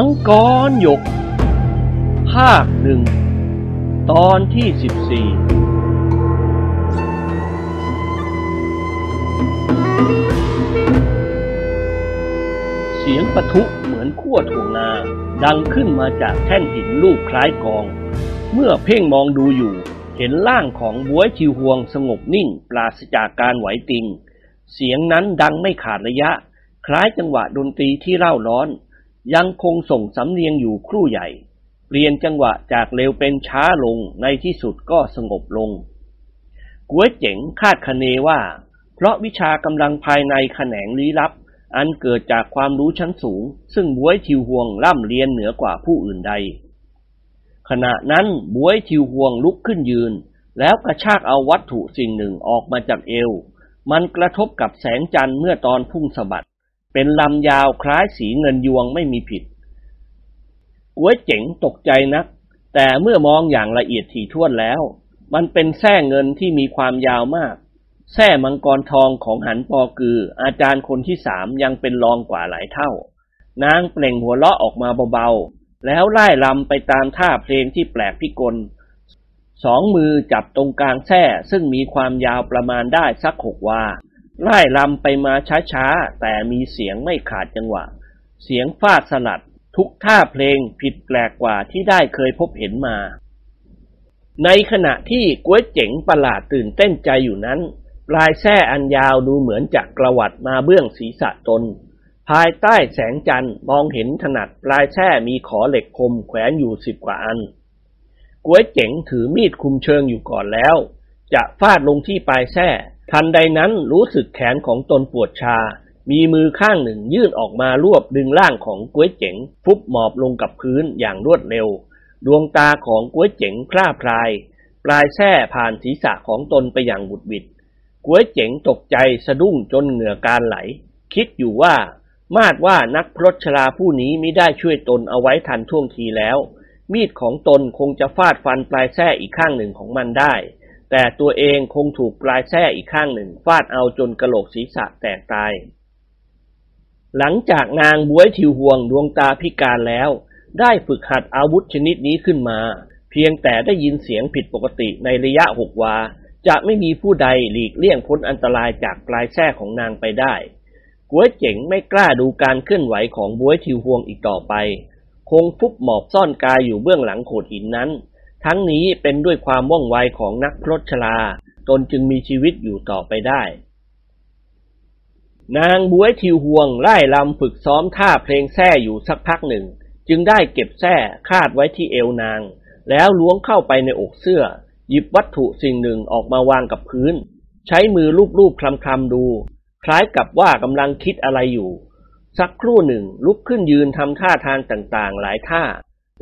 มังกรหยก ภาคหนึ่ง ตอนที่สิบสี่ เสียงปะทุเหมือนขั้วถ่วงนา ดังขึ้นมาจากแท่นหินลูกคล้ายกอง เมื่อเพ่งมองดูอยู่ เห็นร่างของบวยชิวฮวงสงบนิ่งปราศจากการไหวติง เสียงนั้นดังไม่ขาดระยะ คล้ายจังหวะดนตรีที่เร่าร้อน ยังคงส่งสำเนียงอยู่ครู่ใหญ่ เปลี่ยนจังหวะจากเร็วเป็นช้าลงในที่สุดก็สงบลงกวยเจ๋งคาดคะเนว่า เพราะวิชากำลังภายในแขนงลี้ลับ อันเกิดจากความรู้ชั้นสูง ซึ่งบวยทิวหวงร่ำเรียนเหนือกว่าผู้อื่นใด ขณะนั้นบวยทิวหวงลุกขึ้นยืน แล้วกระชากเอาวัตถุสิ่งหนึ่งออกมาจากเอว มันกระทบกับแสงจันทร์เมื่อตอนพุ่งสะบัด เป็นลำยาวคล้ายสีเงินยวงไม่มีผิดก๋วยเจ๋งตกใจนัก แต่เมื่อมองอย่างละเอียดถี่ถ้วนแล้ว มันเป็นแส้เงินที่มีความยาวมาก แส้มังกรทองของหันปอกือ อาจารย์คนที่สามยังเป็นรองกว่าหลายเท่า นางเปล่งหัวเราะออกมาเบาๆ แล้วไล่ลำไปตามท่าเพลงที่แปลกพิกล สองมือจับตรงกลางแส้ซึ่งมีความยาวประมาณได้สักหกวา ไล่ลำไปมาช้าๆ แต่มีเสียงไม่ขาดจังหวะ เสียงฟาดสลัด ทุกท่าเพลงผิดแปลกกว่าที่ได้เคยพบเห็นมา ในขณะที่ก้วยเจ๋งประหลาดตื่นเต้นใจอยู่นั้น ปลายแส้อันยาวดูเหมือนจากกระวัดมาเบื้องศีรษะตน ภายใต้แสงจันทร์มองเห็นถนัดปลายแส้มีขอเหล็กคมแขวนอยู่สิบกว่าอันก้วยเจ๋งถือมีดคุมเชิงอยู่ก่อนแล้ว จะฟาดลงที่ปลายแส้ ทันใดนั้นรู้สึกแขนของตนปวดชา มีมือข้างหนึ่งยื่นออกมารวบดึงร่างของก้วยเจ๋ง ฟุบหมอบลงกับพื้นอย่างรวดเร็ว ดวงตาของก้วยเจ๋งพร่าพราย ปลายแส้ผ่านศีรษะของตนไปอย่างบุดบิดก้วยเจ๋งตกใจสะดุ้งจนเหงื่อการไหล คิดอยู่ว่า มาดว่านักพรตชราผู้นี้ไม่ได้ช่วยตนเอาไว้ทันท่วงทีแล้ว มีดของตนคงจะฟาดฟันปลายแส้อีกข้างหนึ่งของมันได้ แต่ตัวเองคงถูกปลายแส้อีกข้างหนึ่งฟาดเอาจนกระโหลกศีรษะแตกตาย หลังจากนางบวยทิวห่วงดวงตาพิการแล้ว ได้ฝึกหัดอาวุธชนิดนี้ขึ้นมา เพียงแต่ได้ยินเสียงผิดปกติในระยะหกวา จะไม่มีผู้ใดหลีกเลี่ยงพ้นอันตรายจากปลายแส้ของนางไปได้ก๋วยเจ๋งไม่กล้าดูการเคลื่อนไหวของบวยทิวห่วงอีกต่อไป คงฟุบหมอบซ่อนกายอยู่เบื้องหลังโขดหินนั้น ทั้งนี้เป็นด้วยความว่องไวของนักพรตชลา ตนจึงมีชีวิตอยู่ต่อไปได้ นางบวยทิวห่วงไล่ลำฝึกซ้อมท่าเพลงแส้อยู่สักพักหนึ่ง จึงได้เก็บแส้คาดไว้ที่เอวนาง แล้วล้วงเข้าไปในอกเสื้อ หยิบวัตถุสิ่งหนึ่งออกมาวางกับพื้น ใช้มือลูบๆคลำๆดู คล้ายกับว่ากำลังคิดอะไรอยู่ สักครู่หนึ่งลุกขึ้นยืนทำท่าทางต่างๆ หลายท่า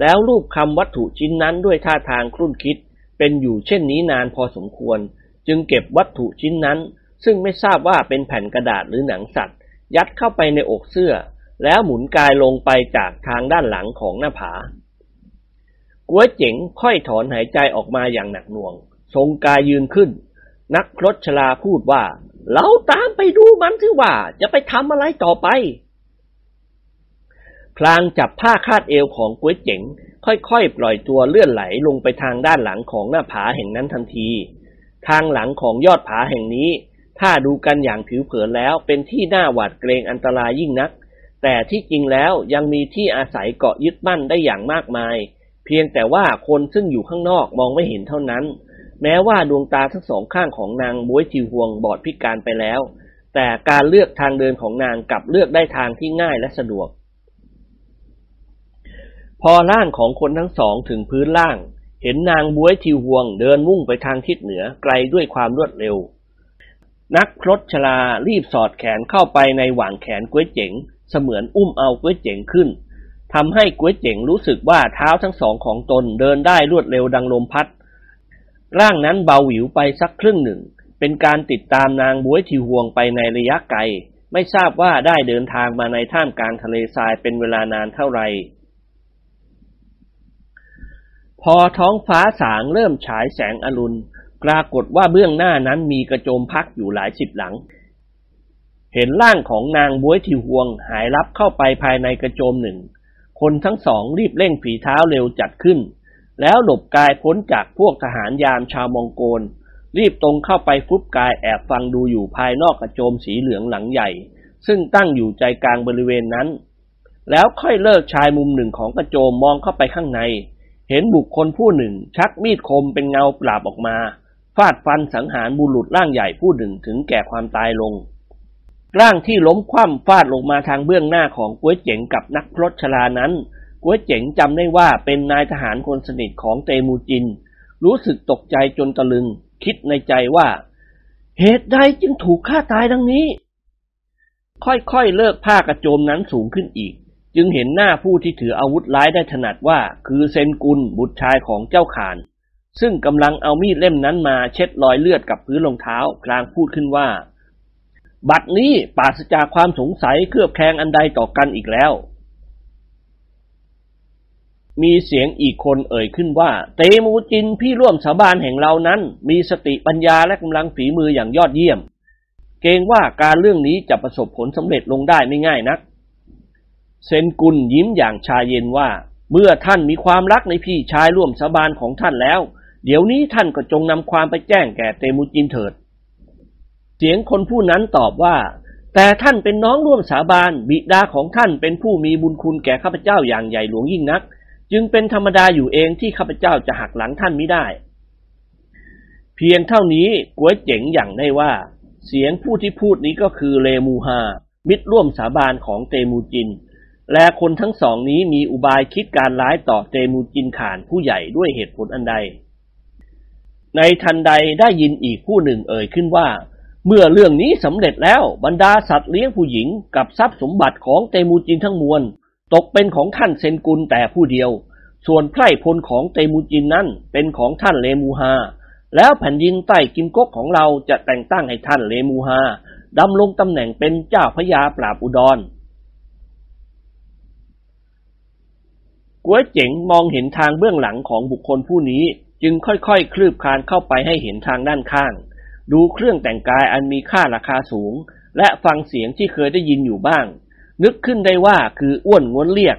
แล้วรูปคำวัตถุชิ้นนั้นด้วยท่าทางครุ่นคิด เป็นอยู่เช่นนี้นานพอสมควร จึงเก็บวัตถุชิ้นนั้น ซึ่งไม่ทราบว่าเป็นแผ่นกระดาษหรือหนังสัตว์ ยัดเข้าไปในอกเสื้อ แล้วหมุนกายลงไปจากทางด้านหลังของหน้าผาก้วยเจ๋งค่อยถอนหายใจออกมาอย่างหนักหน่วง ทรงกายยืนขึ้น นักพรชลาพูดว่า เราตามไปดูมันสิว่าจะไปทำอะไรต่อไป พลางจับผ้าคาดเอวของก๋วยเจ๋ง ค่อยๆ ปล่อยตัวเลื่อนไหลลงไปทางด้านหลังของหน้าผาแห่งนั้นทันที ทางหลังของยอดผาแห่งนี้ ถ้าดูกันอย่างผิวเผินแล้วเป็นที่น่าหวาดเกรงอันตรายยิ่งนัก แต่ที่จริงแล้วยังมีที่อาศัยเกาะยึดมั่นได้อย่างมากมาย เพียงแต่ว่าคนซึ่งอยู่ข้างนอกมองไม่เห็นเท่านั้น แม้ว่าดวงตาทั้งสองข้างของนางบวยจิวฮวงบอดพิการไปแล้ว แต่การเลือกทางเดินของนางกลับเลือกได้ทางที่ง่ายและสะดวก พอร่างของคนทั้งสองถึงพื้นล่าง เห็นนางบวยทิวหวงเดินมุ่งไปทางทิศเหนือไกลด้วยความรวดเร็ว นักพรตชลารีบสอดแขนเข้าไปในหว่างแขนก๋วยเจ๋ง เสมือนอุ้มเอาก๋วยเจ๋งขึ้นทำให้ก๋วยเจ๋งรู้สึกว่าเท้าทั้งสองของตนเดินได้รวดเร็วดังลมพัด ร่างนั้นเบาหวิวไปสักครึ่งหนึ่ง เป็นการติดตามนางบวยทิวหวงไปในระยะไกล ไม่ทราบว่าได้เดินทางมาในท่ามกลางทะเลทรายเป็นเวลานานเท่าไหร่ พอท้องฟ้าสางเริ่มฉายแสงอรุณ ปรากฏว่าเบื้องหน้านั้นมีกระโจมพักอยู่หลายสิบหลัง เห็นร่างของนางบวยทิวหวงหายลับเข้าไปภายในกระโจมหนึ่ง คนทั้งสองรีบเร่งฝีเท้าเร็วจัดขึ้น แล้วหลบกายพ้นจากพวกทหารยามชาวมองโกล รีบตรงเข้าไปฟุบกายแอบฟังดูอยู่ภายนอกกระโจมสีเหลืองหลังใหญ่ ซึ่งตั้งอยู่ใจกลางบริเวณนั้น แล้วค่อยเลิกชายมุมหนึ่งของกระโจมมองเข้าไปข้างใน เห็นบุคคลผู้หนึ่ง ชักมีดคมเป็นเงาปราบออกมาฟาดฟันสังหารบุรุษร่างใหญ่ผู้หนึ่งถึงแก่ความตายลง ร่างที่ล้มคว่ำฟาดลงมาทางเบื้องหน้าของก้วยเจ๋งกับนักพรตชลานั้นก้วยเจ๋งจำได้ว่าเป็นนายทหารคนสนิทของเตมูจิน รู้สึกตกใจจนตะลึง คิดในใจว่า เหตุใดจึงถูกฆ่าตายดังนี้ ค่อยๆเลิกผ้ากระโจมนั้นสูงขึ้นอีก จึงเห็นหน้าผู้ที่ถืออาวุธร้ายได้ถนัดว่า คือเซนกุลบุตรชายของเจ้าขาน ซึ่งกำลังเอามีดเล่มนั้นมาเช็ดรอยเลือดกับพื้นรองเท้ากลางพูดขึ้นว่า บัดนี้ปราศจากความสงสัยเครือบแคลงอันใดต่อกันอีกแล้ว มีเสียงอีกคนเอ่ยขึ้นว่า เตมูจินพี่ร่วมสาบานแห่งเรานั้น มีสติปัญญาและกำลังฝีมืออย่างยอดเยี่ยม เกรงว่าการเรื่องนี้จะประสบผลสำเร็จลงได้ไม่ง่ายนัก เซนกุลยิ้มอย่างชาเย็นว่า เมื่อท่านมีความรักในพี่ชายร่วมสาบานของท่านแล้ว เดี๋ยวนี้ท่านก็จงนำความไปแจ้งแก่เตมูจินเถิด เสียงคนผู้นั้นตอบว่า แต่ท่านเป็นน้องร่วมสาบานบิดาของท่านเป็นผู้มีบุญคุณแก่ข้าพเจ้าอย่างใหญ่หลวงยิ่งนัก จึงเป็นธรรมดาอยู่เองที่ข้าพเจ้าจะหักหลังท่านไม่ได้ เพียงเท่านี้ก๋วยเจ๋งอย่างได้ว่า เสียงผู้ที่พูดนี้ก็คือเลมูฮามิตรร่วมสาบานของเตมูจิน และคนทั้งสองนี้มีอุบายคิดการร้ายต่อเตมูจินขานผู้ใหญ่ด้วยเหตุผลอันใด ในทันใดได้ยินอีกผู้หนึ่งเอ่ยขึ้นว่า เมื่อเรื่องนี้สำเร็จแล้วบรรดาสัตว์เลี้ยงผู้หญิงกับทรัพย์สมบัติของเตมูจินทั้งมวล ตกเป็นของท่านเซนกุลแต่ผู้เดียว ส่วนไพร่พลของเตมูจินนั้นเป็นของท่านเลมูฮาแล้วแผ่นดินใต้กิมก๊กของเราจะแต่งตั้งให้ท่านเลมูฮาดำลงตำแหน่งเป็นเจ้าพญาปราบอุดร กัวเจ๋งมองเห็นทางเบื้องหลังของบุคคลผู้นี้ จึงค่อยๆคลืบคลานเข้าไปให้เห็นทางด้านข้าง ดูเครื่องแต่งกายอันมีค่าราคาสูง และฟังเสียงที่เคยได้ยินอยู่บ้าง นึกขึ้นได้ว่าคืออ้วนง้วนเรียก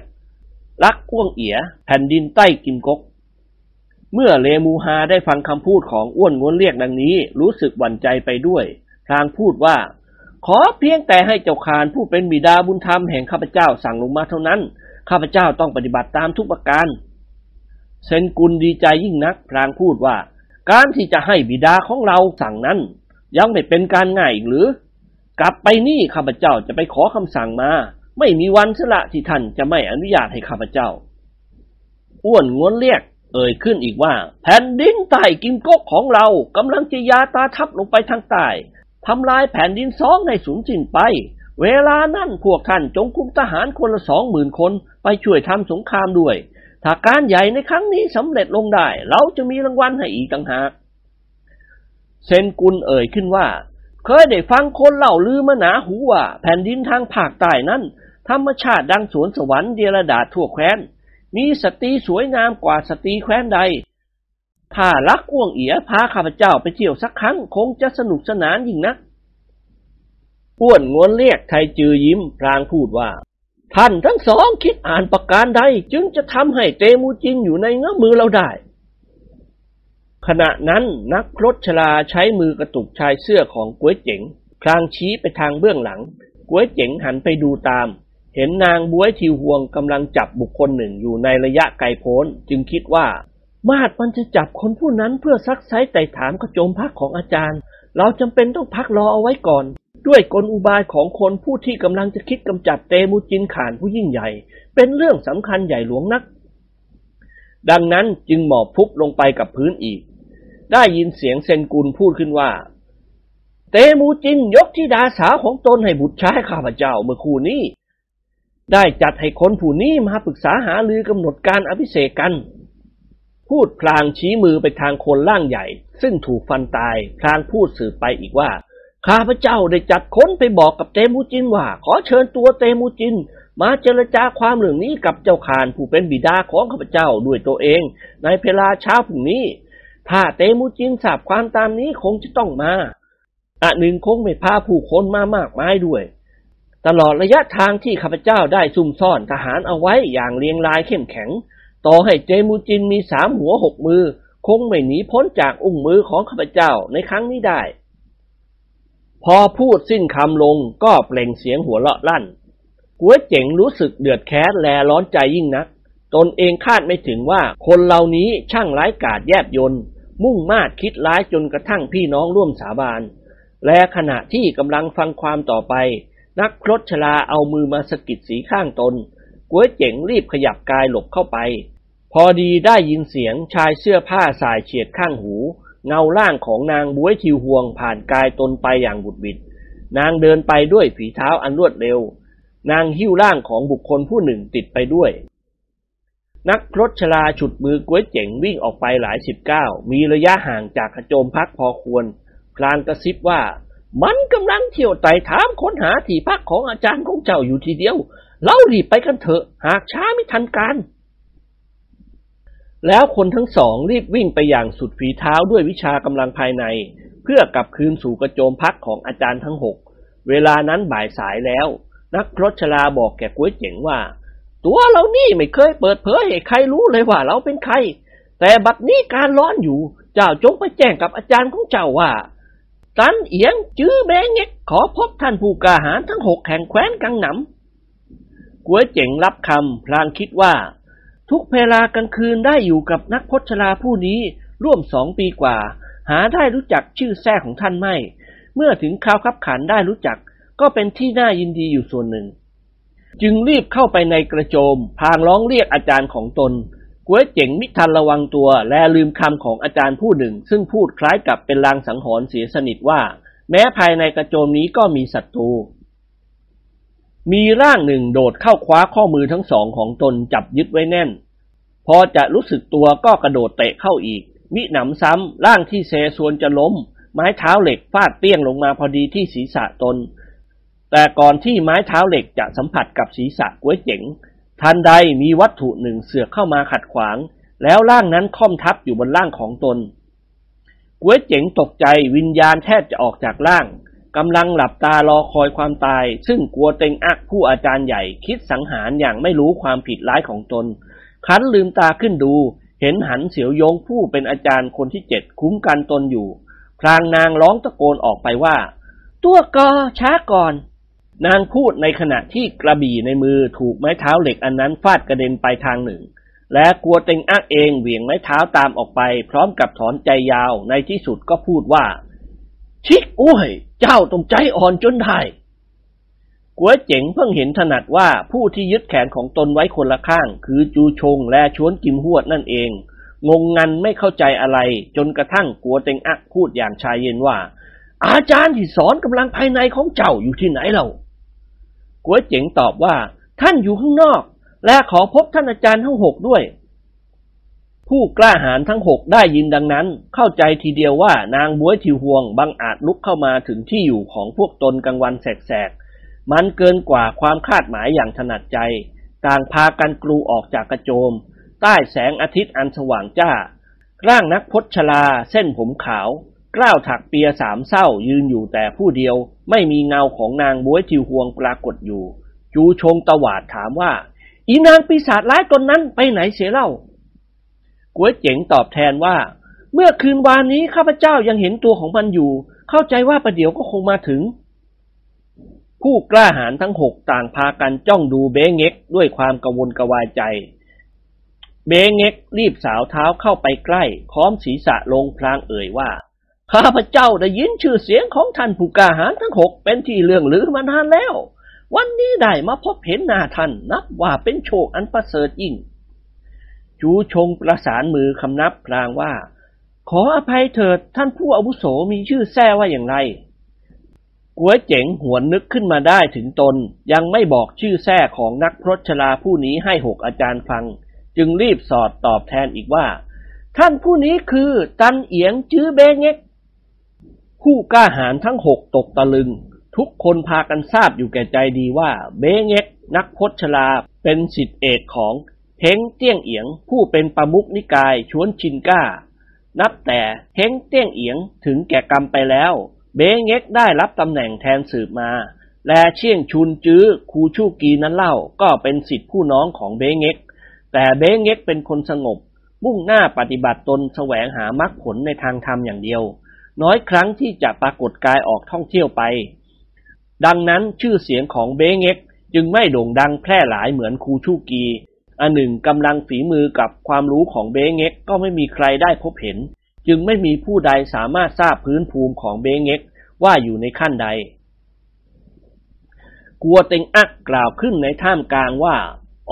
รักอ้วงเอียแผ่นดินใต้กินกก เมื่อเลมูฮาได้ฟังคำพูดของอ้วนง้วนเรียกดังนี้ รู้สึกหวั่นใจไปด้วย ทางพูดว่า ขอเพียงแต่ให้เจ้าคารผู้เป็นบิดาบุญธรรมแห่งข้าพเจ้าสั่งลงมาเท่านั้น ข้าพเจ้าต้องปฏิบัติตามทุกประการ เซนกุลดีใจยิ่งนัก พลางพูดว่า การที่จะให้บิดาของเราสั่งนั้น ยังไม่เป็นการง่ายหรือ กลับไปนี่ข้าพเจ้าจะไปขอคำสั่งมา ไม่มีวันสละที่ท่านจะไม่อนุญาตให้ข้าพเจ้า อ้วนงวนเรียก เอ่ยขึ้นอีกว่า แผ่นดินใต้กิมกกของเรากำลังจะยาตาทับลงไปทางใต้ทำลายแผ่นดินสองในสูญสิ้นไป เวลานั้นพวกท่านจงคุมทหารคนละสองหมื่นคนไปช่วยทำสงครามด้วย ถ้าการใหญ่ในครั้งนี้สำเร็จลงได้ เราจะมีรางวัลให้อีกต่างหาก เซนกุลเอ่ยขึ้นว่า เคยได้ฟังคนเล่าลือมาหนาหูว่า แผ่นดินทางภาคใต้นั้น ธรรมชาติดังสวนสวรรค์เดรดาทั่วแคว้น มีสตรีสวยงามกว่าสตรีแคว้นใด ถ้ารักอ้วงเอียพาข้าพเจ้าไปเที่ยวสักครั้งคงจะสนุกสนานยิ่งนัก อ้วนงวนเรียกไทยจือยิ้มพลางพูดว่า ท่านทั้งสองคิดอ่านประการใดจึงจะทำให้เตมูจินอยู่ในเงื้อมือเราได้ ขณะนั้นนักพรตชลาใช้มือกระตุกชายเสื้อของก๋วยเจ๋งพลางชี้ไปทางเบื้องหลังก๋วยเจ๋งหันไปดูตาม เห็นนางบวยทิวหวงกำลังจับบุคคลหนึ่งอยู่ในระยะไกลโพ้น จึงคิดว่า มาดมันจะจับคนผู้นั้นเพื่อซักไซไต่ถามกระโจมพักของอาจารย์ เราจำเป็นต้องพักรอเอาไว้ก่อน ด้วยกลอุบายของคนผู้ที่กำลังจะคิดกำจัดเตมูจินข่านผู้ยิ่งใหญ่ เป็นเรื่องสำคัญใหญ่หลวงนัก ดังนั้นจึงหมอบพุบลงไปกับพื้นอีก ได้ยินเสียงเซนกุลพูดขึ้นว่า เตมูจินยกที่ดาสาวของตนให้บุตรชายข้าพเจ้าเมื่อคู่นี้ ได้จัดให้คนผู้นี้มาปรึกษาหาลือกำหนดการอภิเษกกัน พูดพลางชี้มือไปทางคนล่างใหญ่ ซึ่งถูกฟันตายพลางพูดสืบไปอีกว่า ข้าพเจ้าได้จัดค้นไปบอกกับเตมูจินว่า ขอเชิญตัวเตมูจิน มาเจรจาความเรื่องนี้กับเจ้าขานผู้เป็นบิดาของข้าพเจ้าด้วยตัวเอง ในเวลาเช้าพรุ่งนี้ ถ้าเตมูจินทราบความตามนี้คงจะต้องมาอันหนึ่งคงไม่พาผู้คนมามากมายด้วย ตลอดระยะทางที่ข้าพเจ้าได้ซุ่มซ่อนทหารเอาไว้อย่างเรียงรายเข้มแข็ง ต่อให้เจมูจินมีสามหัวหกมือ คงไม่หนีพ้นจากอุ้งมือของข้าพเจ้าในครั้งนี้ได้ พอพูดสิ้นคำลงก็เปล่งเสียงหัวเราะลั่นกัวเจ๋งรู้สึกเดือดแค้นแลร้อนใจยิ่งนัก ตนเองคาดไม่ถึงว่าคนเหล่านี้ช่างร้ายกาจแยบยนมุ่งมาดคิดร้ายจนกระทั่งพี่น้องร่วมสาบาน และขณะที่กำลังฟังความต่อไป นักพรตชลาเอามือมาสกิดสีข้างตนกัวเจ๋งรีบขยับกายหลบเข้าไป พอดีได้ยินเสียงชายเสื้อผ้าสายเฉียดข้างหู เงาล่างของนางบวยทิวห่วงผ่านกายตนไปอย่างบุดบิดนางเดินไปด้วยฝีเท้าอันรวดเร็ว นางหิ้วร่างของบุคคลผู้หนึ่งติดไปด้วย นักรถชลาฉุดมือก้วยเจ๋งวิ่งออกไปหลายสิบก้าวมีระยะห่างจากขโจมพักพอควร พลางกระซิบว่า มันกำลังเที่ยวไต่ถามค้นหาที่พักของอาจารย์ของเจ้าอยู่ทีเดียว เล่ารีบไปกันเถอะ หากช้าไม่ทันการ แล้วคนทั้งสองรีบวิ่งไปอย่างสุดฝีเท้าด้วยวิชากำลังภายใน เพื่อกลับคืนสู่กระโจมพักของอาจารย์ทั้งหกเวลานั้นบ่ายสายแล้ว นักรถชลาบอกแก่กุ้ยเจ๋งว่า ตัวเรานี่ไม่เคยเปิดเผยให้ใครรู้เลยว่าเราเป็นใคร แต่บัดนี้การร้อนอยู่ เจ้าจงไปแจ้งกับอาจารย์ของเจ้าว่าตันเอียงจื้อแบงเง็กขอพบท่านผู้กาหารทั้งหกแห่งแคว้นกังหนำกุ้ยเจ๋งรับคำพลางคิดว่า ทุกเวลากลางคืนได้อยู่กับนักพชลาผู้นี้ร่วมสองปีกว่า หาได้รู้จักชื่อแท้ของท่านไม่ เมื่อถึงคราวขับขันได้รู้จัก ก็เป็นที่น่ายินดีอยู่ส่วนหนึ่ง จึงรีบเข้าไปในกระโจม พางร้องเรียกอาจารย์ของตนกวยเจ๋งมิทันระวังตัว และลืมคำของอาจารย์ผู้หนึ่ง ซึ่งพูดคล้ายกับเป็นลางสังหรณ์เสียสนิทว่า แม้ภายในกระโจมนี้ก็มีศัตรู มีร่างหนึ่งโดดเข้าคว้าข้อมือทั้งสองของตนจับยึดไว้แน่น พอจะรู้สึกตัวก็กระโดดเตะเข้าอีก มิหนำซ้ำร่างที่เซส่วนจะล้ม ไม้เท้าเหล็กฟาดเปี้ยงลงมาพอดีที่ศีรษะตน แต่ก่อนที่ไม้เท้าเหล็กจะสัมผัสกับศีรษะก๋วยเจ๋ง ทันใดมีวัตถุหนึ่งเสือกเข้ามาขัดขวาง แล้วร่างนั้นค่อมทับอยู่บนร่างของตนก๋วยเจ๋งตกใจวิญญาณแทบจะออกจากร่าง กำลังหลับตารอคอยความตาย ซึ่งกลัวเต็งอักผู้อาจารย์ใหญ่คิดสังหารอย่างไม่รู้ความผิดร้ายของตนคันลืมตาขึ้นดู เห็นหันเสียวยงผู้เป็นอาจารย์คนที่เจ็ดคุ้มกันตนอยู่ พลางนางร้องตะโกนออกไปว่า ตัวกอช้าก่อน นางพูดในขณะที่กระบี่ในมือถูกไม้เท้าเหล็กอันนั้นฟาดกระเด็นไปทางหนึ่ง และกลัวเต็งอักเองเหวี่ยงไม้เท้าตามออกไป พร้อมกับถอนใจยาวในที่สุดก็พูดว่า ชิกอุ้ยเจ้าต้องใจอ่อนจนได้กัวเจ๋งเพิ่งเห็นถนัดว่าผู้ที่ยึดแขนของตนไว้คนละข้าง คือจูชงและชวนกิมหวดนั่นเอง งงงันไม่เข้าใจอะไร จนกระทั่งกัวเต็งอักพูดอย่างชายเย็นว่า อาจารย์ที่สอนกำลังภายในของเจ้าอยู่ที่ไหนเล่ากัวเจ๋งตอบว่า ท่านอยู่ข้างนอก และขอพบท่านอาจารย์ทั้งหกด้วย ผู้กล้าหาญทั้งหกได้ยินดังนั้น เข้าใจทีเดียวว่านางบวยทิวห่วงบังอาจลุกเข้ามาถึงที่อยู่ของพวกตนกลางวันแสกๆ มันเกินกว่าความคาดหมายอย่างถนัดใจ ต่างพากันกลูออกจากกระโจม ใต้แสงอาทิตย์อันสว่างจ้า ร่างนักพจชลาเส้นผมขาว กล้าวถักเปียสามเศร้ายืนอยู่แต่ผู้เดียว ไม่มีเงาของนางบวยทิวหวงปรากฏอยู่ จูชงตวาดถามว่า อีนางปีศาจร้ายตนนั้นไปไหนเสียเล่า กวเจ๋งตอบแทนว่า เมื่อคืนวานนี้ข้าพเจ้ายังเห็นตัวของมันอยู่ เข้าใจว่าประเดี๋ยวก็คงมาถึง ผู้กล้าหาญทั้งหกต่างพากันจ้องดูเบงเง็กด้วยความกังวลกวายใจ เบงเง็กรีบสาวเท้าเข้าไปใกล้ค้อมศีรษะลงพลางเอ่ยว่าข้าพเจ้าได้ยินชื่อเสียงของท่านผู้กล้าหารทั้งหกเป็นที่เลื่องลือมานานแล้ว วันนี้ได้มาพบเห็นหน้าท่านนับว่าเป็นโชคอันประเสริฐยิ่ง จูชงประสานมือคำนับพลางว่า ขออภัยเถิดท่านผู้อาวุโสมีชื่อแท้ว่าอย่างไรกัวเจ๋งหวนนึกขึ้นมาได้ถึงตนยังไม่บอกชื่อแท้ของนักพรตชลาผู้นี้ให้หกอาจารย์ฟัง จึงรีบสอดตอบแทนอีกว่า ท่านผู้นี้คือตันเอียงจื้อเบงเงกผู้กล้าหาญทั้งหกตกตะลึง ทุกคนพากันทราบอยู่แก่ใจดีว่า เบงเง็กนักพจชลาเป็นสิทธิเอกของ เฮงเตี้ยงเอียงผู้เป็นประมุขนิกายชวนชินก้า นับแต่เฮงเตี้ยงเอียงถึงแก่กรรมไปแล้ว เบงเง็กได้รับตำแหน่งแทนสืบมา และเชี่ยงชุนจื้อครูชูกีนั้นเล่าก็เป็นสิทธิผู้น้องของเบงเง็ก แต่เบงเง็กเป็นคนสงบ มุ่งหน้าปฏิบัติตนแสวงหามรรคผลในทางธรรมอย่างเดียว น้อยครั้งที่จะปรากฏกายออกท่องเที่ยวไป ดังนั้นชื่อเสียงของเบงเง็กจึงไม่โด่งดังแพร่หลายเหมือนครูชูกี อันหนึ่งกำลังฝีมือกับความรู้ของเบงเง็กก็ไม่มีใครได้พบเห็น จึงไม่มีผู้ใดสามารถทราบพื้นภูมิของเบงเง็กว่าอยู่ในขั้นใด กัวเต็งอักกล่าวขึ้นในท่ามกลางว่า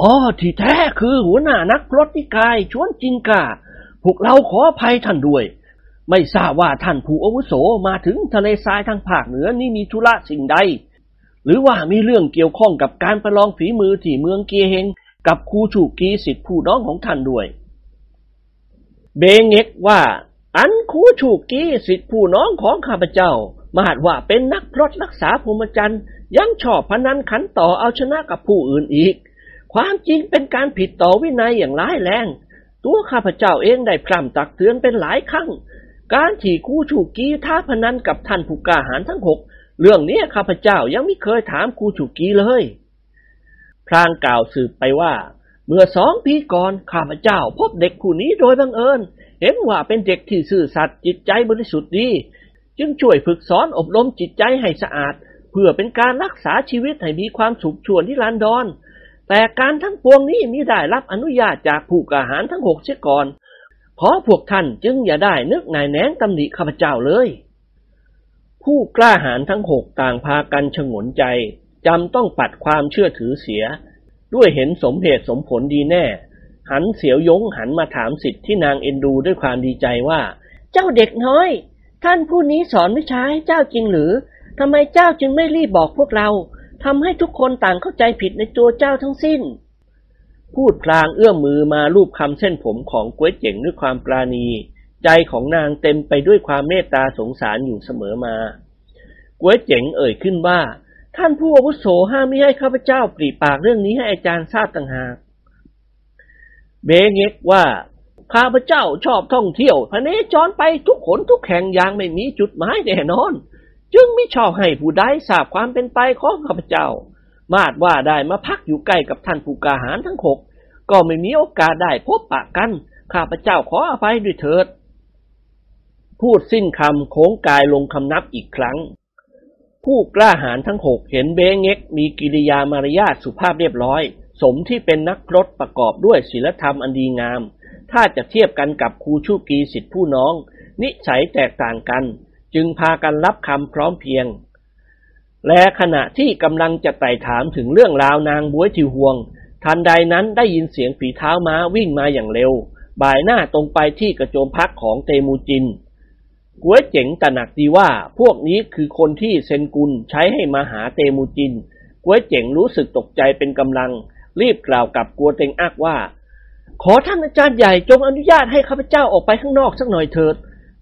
อ๋อที่แท้คือหัวหน้านักพรตนิกายชวนจินกาพวกเราขออภัยท่านด้วย ไม่ทราบว่าท่านผู้อาวุโสมาถึงทะเลทรายทางภาคเหนือนี่มีธุระสิ่งใด หรือว่ามีเรื่องเกี่ยวข้องกับการประลองฝีมือที่เมืองเกียเฮง กับครูชูกีสิทธิผู้น้องของท่านด้วย เบงเงกว่า อันครูชูกีสิทธิผู้น้องของข้าพเจ้า มหาดว่าเป็นนักพรตรักษาพรหมจรรย์ยังชอบพนันขันต่อเอาชนะกับผู้อื่นอีก ความจริงเป็นการผิดต่อวินัยอย่างร้ายแรง ตัวข้าพเจ้าเองได้พร่ำตักเตือนเป็นหลายครั้ง การที่คู่ชูกีท้าพนันกับท่านผู้กล้าหาญทั้งหกเรื่องนี้ข้าพเจ้ายังไม่เคยถามคู่ชูกีเลย พรางกล่าวสืบไปว่า เมื่อสองปีก่อนข้าพเจ้าพบเด็กผู้นี้โดยบังเอิญ เห็นว่าเป็นเด็กที่ซื่อสัตย์จิตใจบริสุทธิ์ดี จึงช่วยฝึกสอนอบรมจิตใจให้สะอาด เพื่อเป็นการรักษาชีวิตให้มีความสุขชวนที่ลานดอน แต่การทั้งปวงนี้มิได้รับอนุญาตจากผู้กาหารทั้งหกเสียก่อนขอพวกท่านจึงอย่าได้นึกนายแนงตำหนิข้าพเจ้าเลย ผู้กล้าหาญทั้งหกต่างพากันชงนใจ จำต้องปัดความเชื่อถือเสีย ด้วยเห็นสมเหตุสมผลดีแน่ หันเสียวยงหันมาถามสิทธิ์ที่นางเอ็นดูด้วยความดีใจว่า เจ้าเด็กน้อย ท่านผู้นี้สอนวิชาให้เจ้าจริงหรือทำไมเจ้าจึงไม่รีบบอกพวกเราทำให้ทุกคนต่างเข้าใจผิดในตัวเจ้าทั้งสิ้น พูดพลางเอื้อมมือมาลูบคำเส้นผมของก๋วยเจ๋งด้วยความปราณี ใจของนางเต็มไปด้วยความเมตตาสงสารอยู่เสมอมาก๋วยเจ๋งเอ่ยขึ้นว่า ท่านผู้อาวุโสห้ามไม่ให้ข้าพเจ้าปรีปากเรื่องนี้ให้อาจารย์ทราบต่างหาก เบเงกว่าข้าพเจ้าชอบท่องเที่ยวพเนจรไปทุกขนทุกแห่งอย่างไม่มีจุดหมายแน่นอน จึงไม่ชอบให้ผู้ใดทราบความเป็นไปของข้าพเจ้า มาดว่าได้มาพักอยู่ใกล้กับท่านผู้กาหารทั้งหกก็ไม่มีโอกาสได้พบปะกัน ข้าพเจ้าขออภัยด้วยเถิด พูดสิ้นคำโค้งกายลงคำนับอีกครั้ง ผู้กล้าหาญทั้งหกเห็นเบงเง็กมีกิริยามารยาทสุภาพเรียบร้อย สมที่เป็นนักรตประกอบด้วยศีลธรรมอันดีงาม ถ้าจะเทียบกันกับครูชูกีสิทธิผู้น้อง นิสัยแตกต่างกัน จึงพากันรับคำพร้อมเพียง และขณะที่กำลังจะไต่ถามถึงเรื่องราวนางบวยทิวหวง ทันใดนั้นได้ยินเสียงฝีเท้าม้าวิ่งมาอย่างเร็ว บ่ายหน้าตรงไปที่กระโจมพักของเตมูจิน กวยเจ๋งตระหนักดีว่าพวกนี้คือคนที่เซนกุลใช้ให้มาหาเตมูจินกวยเจ๋งรู้สึกตกใจเป็นกำลัง รีบกล่าวกับกัวเต็งอักว่า ขอท่านอาจารย์ใหญ่จงอนุญาตให้ข้าพเจ้าออกไปข้างนอกสักหน่อยเถิด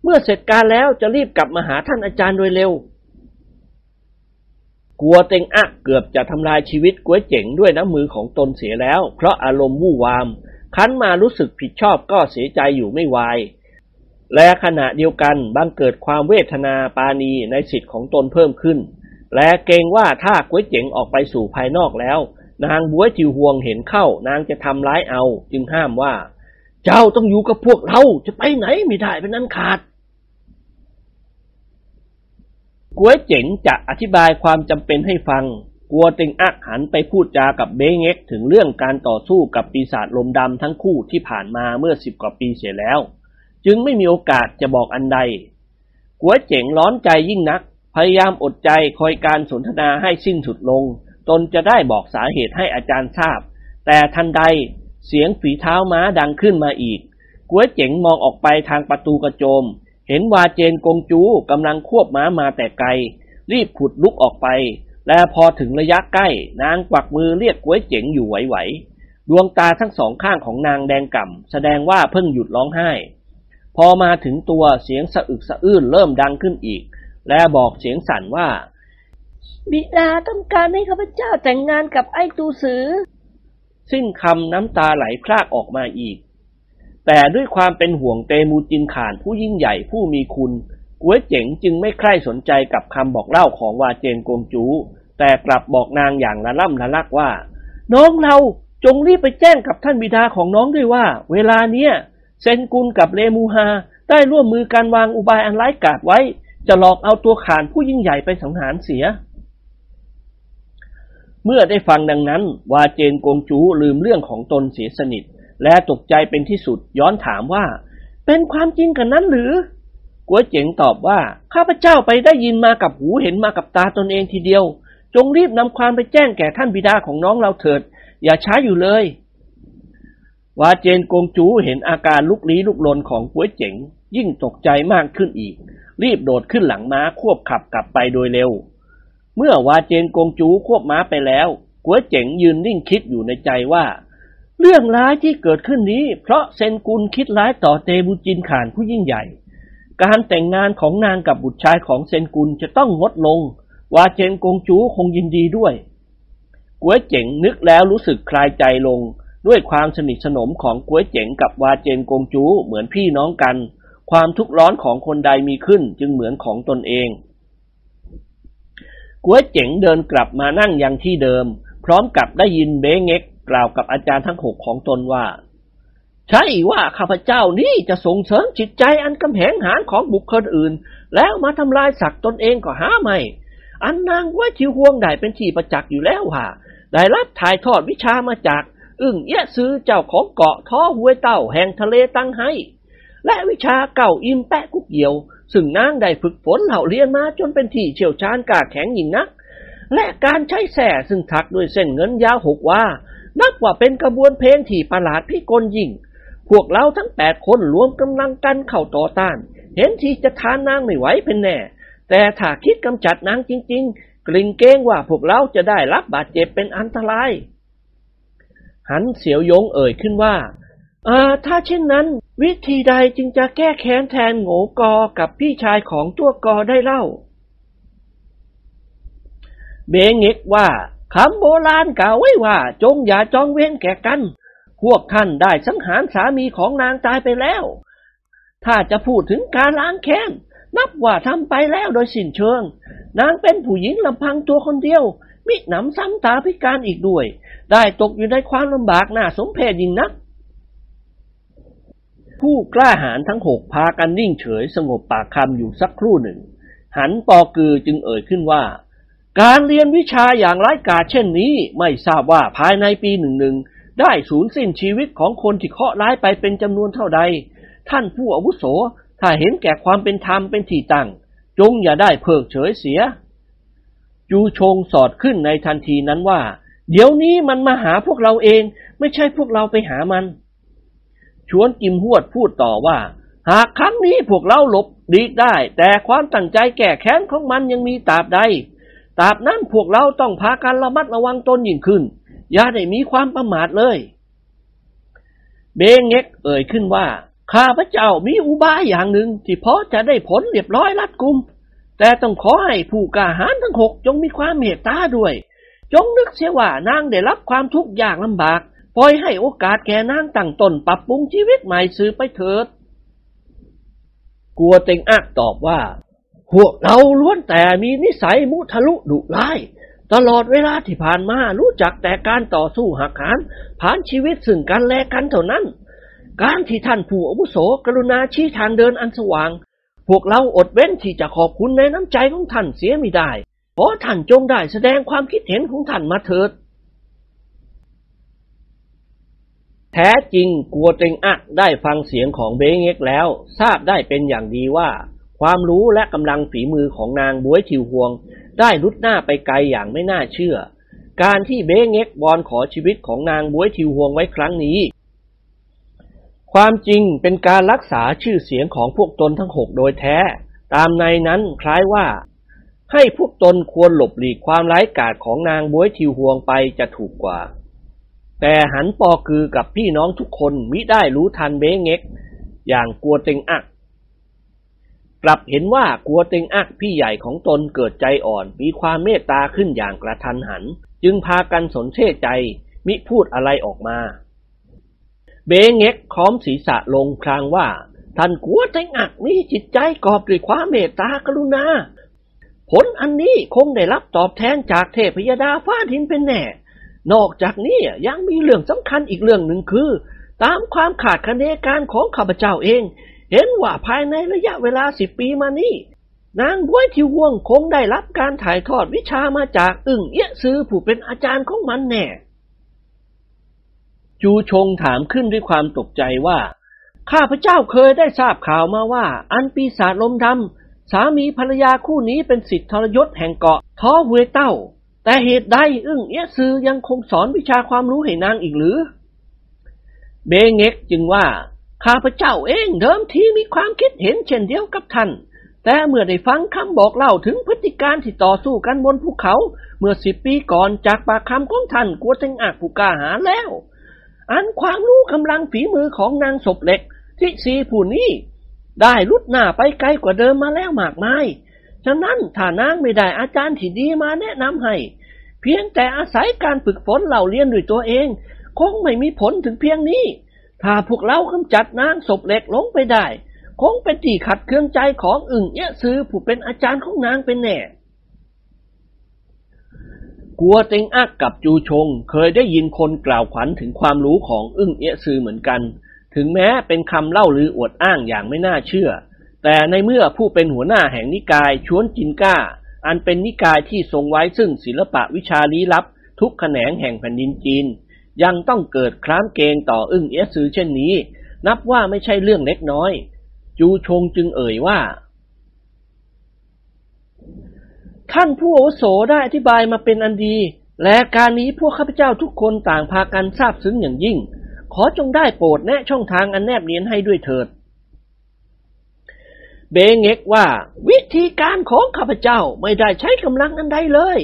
เมื่อเสร็จการแล้วจะรีบกลับมาหาท่านอาจารย์โดยเร็ว กัวเต็งอักเกือบจะทำลายชีวิตก๋วยเจ๋งด้วยน้ำมือของตนเสียแล้ว เพราะอารมณ์วู่วามคันมารู้สึกผิดชอบก็เสียใจอยู่ไม่วาย และขณะเดียวกันบังเกิดความเวทนาปาณีในสิทธิ์ของตนเพิ่มขึ้น และเกรงว่าถ้าก๋วยเจ๋งออกไปสู่ภายนอกแล้ว นางบัวจิวหวงเห็นเข้านางจะทำร้ายเอา จึงห้ามว่า เจ้าต้องอยู่กับพวกเราจะไปไหนไม่ได้เป็นนั้นขาดกัวยเจ๋งจะอธิบายความจำเป็นให้ฟังกัวเต็งอักหันไปพูดจากับเบงเอ็กถึงเรื่องการต่อสู้กับปีศาจลมดำทั้งคู่ที่ผ่านมาเมื่อสิบกว่าปีเสียแล้ว จึงไม่มีโอกาสจะบอกอันใด กัวเจ๋งร้อนใจยิ่งนัก พยายามอดใจคอยการสนทนาให้สิ้นสุดลง ตนจะได้บอกสาเหตุให้อาจารย์ทราบ แต่ทันใดเสียงฝีเท้าม้าดังขึ้นมาอีก กัวเจ๋งมองออกไปทางประตูกระโจม เห็นวาเจนกงจูกำลังควบม้ามาแต่ไกล รีบขุดลุกออกไป และพอถึงระยะใกล้ นางกวักมือเรียกก๋วยเจ๋งอยู่ไหวๆดวงตาทั้งสองข้างของนางแดงก่ำแสดงว่าเพิ่งหยุดร้องไห้ พอมาถึงตัวเสียงสะอึกสะอื้นเริ่มดังขึ้นอีก และบอกเสียงสั่นว่า บิดาต้องการให้ข้าพเจ้าแต่งงานกับไอ้ตูสือ สิ้นคำน้ำตาไหลพรากออกมาอีก แต่ด้วยความเป็นห่วงเตมูจินขานผู้ยิ่งใหญ่ผู้มีคุณกัวเจ๋งจึงไม่ใคร่สนใจกับคำบอกเล่าของวาเจนกงจู แต่กลับบอกนางอย่างละล่ำละลักว่า น้องเราจงรีบไปแจ้งกับท่านบิดาของน้องด้วยว่า เวลาเนี้ย เซนกุลกับเลมูฮาได้ร่วมมือการวางอุบายอันร้ายกาจไว้ จะหลอกเอาตัวขานผู้ยิ่งใหญ่ไปสังหารเสีย เมื่อได้ฟังดังนั้น วาเจนกงจูลืมเรื่องของตนเสียสนิท และตกใจเป็นที่สุดย้อนถามว่า เป็นความจริงกันนั้นหรือกัวเจ๋งตอบว่า ข้าพเจ้าไปได้ยินมากับหูเห็นมากับตาตนเองทีเดียว จงรีบนำความไปแจ้งแก่ท่านบิดาของน้องเราเถิด อย่าช้าอยู่เลย วาเจนกงจูเห็นอาการลุกลี้ลุกลนของกัวเจ๋ง ยิ่งตกใจมากขึ้นอีก รีบโดดขึ้นหลังม้าควบขับกลับไปโดยเร็ว เมื่อวาเจนกงจูควบม้าไปแล้วกัวเจ๋งยืนนิ่งคิดอยู่ในใจว่า เรื่องร้ายที่เกิดขึ้นนี้ เพราะเซนกุลคิดร้ายต่อเตบูจินขานผู้ยิ่งใหญ่ การแต่งงานของนางกับบุตรชายของเซนกุลจะต้องงดลง วาเจนกงจูคงยินดีด้วยกัวเจ๋งนึกแล้วรู้สึกคลายใจลง ด้วยความสนิทสนมของกัวเจ๋งกับวาเจนกงจูเหมือนพี่น้องกัน ความทุกข์ร้อนของคนใดมีขึ้นจึงเหมือนของตนเองกัวเจ๋งเดินกลับมานั่งยังที่เดิม พร้อมกับได้ยินเบงเง็กกล่าวกับอาจารย์ทั้งหกของตนว่า ใช่ว่าข้าพเจ้านี่จะส่งเสริมจิตใจอันกำแหงหานของบุคคลอื่น แล้วมาทำลายศักดิ์ตนเองก็หาไม่ อันนางว่าชิวห่วงได้เป็นที่ประจักษ์อยู่แล้วว่าได้รับถ่ายทอดวิชามาจาก อึ่งเอี้ยซื้อเจ้าของเกาะท้อหวยเต่าแห่งทะเลตั้งให้ และวิชาเก่าอิมแปะกุกเหี่ยว ซึ่งนางได้ฝึกฝนเหล่าเรียนมาจนเป็นที่เชี่ยวชาญกาแข็งยิ่งนัก และการใช้แส่ซึ่งถักด้วยเส้นเงินยาวหกว่า นับว่าเป็นกระบวนเพลงที่ประหลาดพิกลยิ่ง พวกเราทั้งแปดคนรวมกำลังกันเข้าต่อต้าน เห็นทีจะทานนางไม่ไหวเป็นแน่ แต่ถ้าคิดกำจัดนางจริง ๆ กลิ่งเก้งว่าพวกเราจะได้รับบาดเจ็บเป็นอันตราย หันเสียวยงเอ่ยขึ้นว่าอ่าถ้าเช่นนั้น วิธีใดจึงจะแก้แค้นแทนโง่กอกับพี่ชายของตัวกอได้เล่า เบงเงกว่าคำโบราณกล่าวไว้ว่า จงอย่าจองเว้นแก่กัน พวกท่านได้สังหารสามีของนางตายไปแล้ว ถ้าจะพูดถึงการล้างแค้น นับว่าทำไปแล้วโดยสิ้นเชิง นางเป็นผู้หญิงลำพังตัวคนเดียว มิหนำซ้ำตาพิการอีกด้วย ได้ตกอยู่ในความลำบากน่าสมเพชยิ่งนัก ผู้กล้าหาญทั้งหกพากันนิ่งเฉยสงบปากคำอยู่สักครู่หนึ่ง หันปอกือจึงเอ่ยขึ้นว่า การเรียนวิชาอย่างไร้กาเช่นนี้ไม่ทราบว่าภายในปีหนึ่งหนึ่งได้สูญสิ้นชีวิตของคนที่เคาะร้ายไปเป็นจำนวนเท่าใด ท่านผู้อาวุโสถ้าเห็นแก่ความเป็นธรรมเป็นที่ตั้ง จงอย่าได้เพิกเฉยเสียจูชงสอดขึ้นในทันทีนั้นว่า เดี๋ยวนี้มันมาหาพวกเราเอง ไม่ใช่พวกเราไปหามัน ชวนกิมหวดพูดต่อว่า หากครั้งนี้พวกเราหลบดีได้ แต่ความตั้งใจแก่แค้นของมันยังมีตราบใดตราบนั้นพวกเราต้องพากันระมัดระวังตนยิ่งขึ้น อย่าได้มีความประมาทเลย เบงเง็กเอ่ยขึ้นว่าข้าพระเจ้ามีอุบายอย่างหนึ่งที่พอจะได้ผลเรียบร้อยรัดกุม แต่ต้องขอให้ผู้กาหาญทั้งหกจงมีความเมตตาด้วย จงนึกเสียว่านางได้รับความทุกข์ยากลำบาก ปล่อยให้โอกาสแก่นางตั้งตนปรับปรุงชีวิตใหม่ซื้อไปเถิด กลัวเต็งอักตอบว่า พวกเราล้วนแต่มีนิสัยมุทะลุดุร้าย ตลอดเวลาที่ผ่านมารู้จักแต่การต่อสู้หักหานผ่านชีวิตซึ่งกันและกันเท่านั้น การที่ท่านผู้อาวุโสกรุณาชี้ทางเดินอันสว่าง พวกเราอดเว้นที่จะขอบคุณในน้ำใจของท่านเสียไม่ได้ ขอท่านจงได้แสดงความคิดเห็นของท่านมาเถิด แท้จริงกัวเต็งอักได้ฟังเสียงของเบงเอกแล้ว ทราบได้เป็นอย่างดีว่า ความรู้และกำลังฝีมือของนางบวยชิวฮวง ได้ลุดหน้าไปไกลอย่างไม่น่าเชื่อ การที่เบงเง็กบอลขอชีวิตของนางบวยทิวฮวงไว้ครั้งนี้ ความจริงเป็นการรักษาชื่อเสียงของพวกตนทั้งหกโดยแท้ ตามในนั้นคล้ายว่า ให้พวกตนควรหลบหลีกความร้ายกาจของนางบวยทิวฮวงไปจะถูกกว่า แต่หันปอคือกับพี่น้องทุกคนมิได้รู้ทันเบงเง็ก อย่างกลัวเต็งอัก กลับเห็นว่ากลัวเต็งอักพี่ใหญ่ของตนเกิดใจอ่อนมีความเมตตาขึ้นอย่างกระทันหัน จึงพากันสนเทใจมิพูดอะไรออกมา เบงเง็กค้อมศีรษะลงพลางว่าท่านกัวเต็งอักมีจิตใจกอบด้วยความเมตตากรุณา ผลอันนี้คงได้รับตอบแทนจากเทพยดาฟ้าดินเป็นแน่ นอกจากนี้ยังมีเรื่องสำคัญอีกเรื่องหนึ่งคือ ตามความขาดคะเนการของข้าพเจ้าเอง เห็นว่าภายในระยะเวลาสิบปีมานี้นางบวยทิววงคงได้รับการถ่ายทอดวิชามาจากอึ่งเอี้ยซือผู้เป็นอาจารย์ของมันแน่ จูชงถามขึ้นด้วยความตกใจว่า ข้าพเจ้าเคยได้ทราบข่าวมาว่า อันปีศาจลมดำ สามีภรรยาคู่นี้เป็นสิทธิทรยศแห่งเกาะท้อเวเต้า แต่เหตุใดอึ้งเอี้ยซือยังคงสอนวิชาความรู้ให้นางอีกหรือ เบเงกจึงว่า ข้าพเจ้าเองเดิมทีมีความคิดเห็นเช่นเดียวกับท่าน แต่เมื่อได้ฟังคำบอกเล่าถึงพฤติการที่ต่อสู้กันบนภูเขา เมื่อสิบปีก่อนจากปากคำของท่านกัวเต็งอักผู้กล้าหาแล้ว อันความรู้กำลังฝีมือของนางศพเหล็กที่สีผู้นี้ ได้ลุดหน้าไปไกลกว่าเดิมมาแล้วมากมาย ฉะนั้นถ้านางไม่ได้อาจารย์ที่ดีมาแนะนำให้ เพียงแต่อาศัยการฝึกฝนเหล่าเรียนด้วยตัวเอง คงไม่มีผลถึงเพียงนี้ ถ้าพวกเรากำจัดนางศพเหล็กลงไปได้ คงเป็นที่ขัดเครื่องใจของอึ่งเอี้ยซื้อผู้เป็นอาจารย์ของนางเป็นแน่กัวเต็งอักกับจูชงเคยได้ยินคนกล่าวขวัญถึงความรู้ของอึ้งเอี้ยซือเหมือนกัน ถึงแม้เป็นคำเล่าลืออวดอ้างอย่างไม่น่าเชื่อ แต่ในเมื่อผู้เป็นหัวหน้าแห่งนิกายชวนจินก้า อันเป็นนิกายที่ทรงไว้ซึ่งศิลปะวิชาลี้ลับ ทุกแขนงแห่งแผ่นดินจีน ยังต้องเกิดครามเกงต่ออึ้งเอี้ยซือเช่นนี้ นับว่าไม่ใช่เรื่องเล็กน้อย จูชงจึงเอ่ยว่า ท่านผู้อาวุโสได้อธิบายมาเป็นอันดี และการนี้พวกข้าพเจ้าทุกคนต่างพากันทราบซึ้งอย่างยิ่ง ขอจงได้โปรดแนะช่องทางอันแนบเนียนให้ด้วยเถิด เบงเงกว่า วิธีการของข้าพเจ้าไม่ได้ใช้กำลังอันใดเลย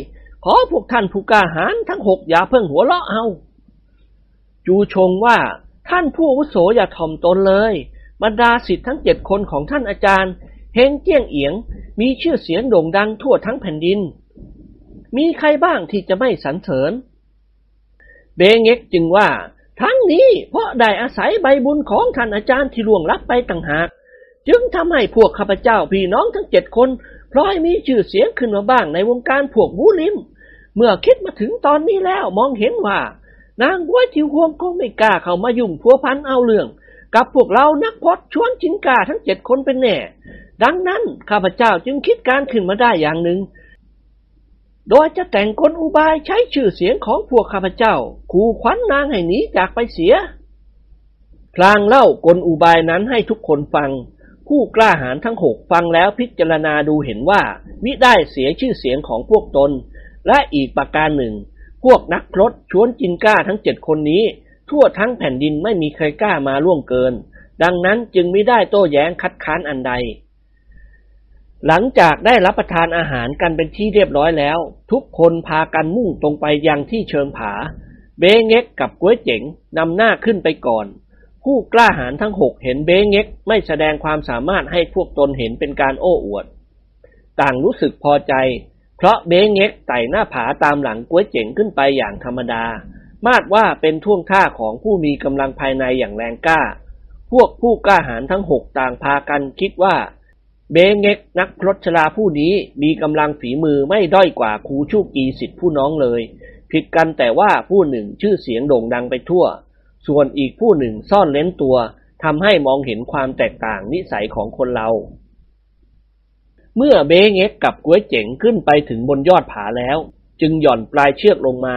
ขอพวกท่านผู้กล้าหาญทั้งหกอย่าเพิ่งหัวเราะเอา จูชงว่าท่านผู้อาวุโสอย่าถ่อมตนเลยบรรดาสิทธิ์ทั้งเจ็ดคนของท่านอาจารย์เฮงเจี้ยงเอียง มีชื่อเสียงโด่งดังทั่วทั้งแผ่นดิน มีใครบ้างที่จะไม่สรรเสริญ เบงเงกจึงว่า ทั้งนี้เพราะได้อาศัยใบบุญของท่านอาจารย์ที่ล่วงลับไปต่างหาก จึงทำให้พวกข้าพเจ้าพี่น้องทั้งเจ็ดคนพลอยมีชื่อเสียงขึ้นมาบ้างในวงการพวกบูลิม เมื่อคิดมาถึงตอนนี้แล้วมองเห็นว่า นางบัวทิวหวงคงไม่กล้าเข้ามายุ่งพัวพันเอาเรื่อง กับพวกเรานักพจน์ชวนจินกาทั้งเจ็ดคนเป็นแน่ ดังนั้นข้าพเจ้าจึงคิดการขึ้นมาได้อย่างหนึ่ง โดยจะแต่งกลอุบายใช้ชื่อเสียงของพวกข้าพเจ้า ขู่ขวัญนางให้หนีจากไปเสีย พลางเล่ากลอุบายนั้นให้ทุกคนฟัง ผู้กล้าหาญทั้งหกฟังแล้วพิจารณาดูเห็นว่ามิได้เสียชื่อเสียงของพวกตน และอีกประการหนึ่ง พวกนักพรตชวนจินก้าทั้งเจ็ดคนนี้ ทั่วทั้งแผ่นดินไม่มีใครกล้ามาล่วงเกิน ดังนั้นจึงไม่ได้โต้แย้งคัดค้านอันใด หลังจากได้รับประทานอาหารกันเป็นที่เรียบร้อยแล้ว ทุกคนพากันมุ่งตรงไปยังที่เชิงผา เบเง็กกับก้วยเจ๋งนำหน้าขึ้นไปก่อน ผู้กล้าหาญทั้งหกเห็นเบเง็กไม่แสดงความสามารถให้พวกตนเห็นเป็นการโอ้อวด ต่างรู้สึกพอใจ เพราะเบเง็กไต่หน้าผาตามหลังก้วยเจ๋งขึ้นไปอย่างธรรมดา มาดว่าเป็นท่วงท่าของผู้มีกำลังภายในอย่างแรงกล้า พวกผู้กล้าหาญทั้งหกต่างพากันคิดว่า เบเง็กนักพลชลาผู้นี้มีกำลังฝีมือไม่ด้อยกว่าครูชูกีสิทธิผู้น้องเลย ผิดกันแต่ว่าผู้หนึ่งชื่อเสียงโด่งดังไปทั่ว ส่วนอีกผู้หนึ่งซ่อนเล้นตัวทำให้มองเห็นความแตกต่างนิสัยของคนเรา เมื่อเบเง็กกับก๋วยเจ๋งขึ้นไปถึงบนยอดผาแล้ว จึงหย่อนปลายเชือกลงมา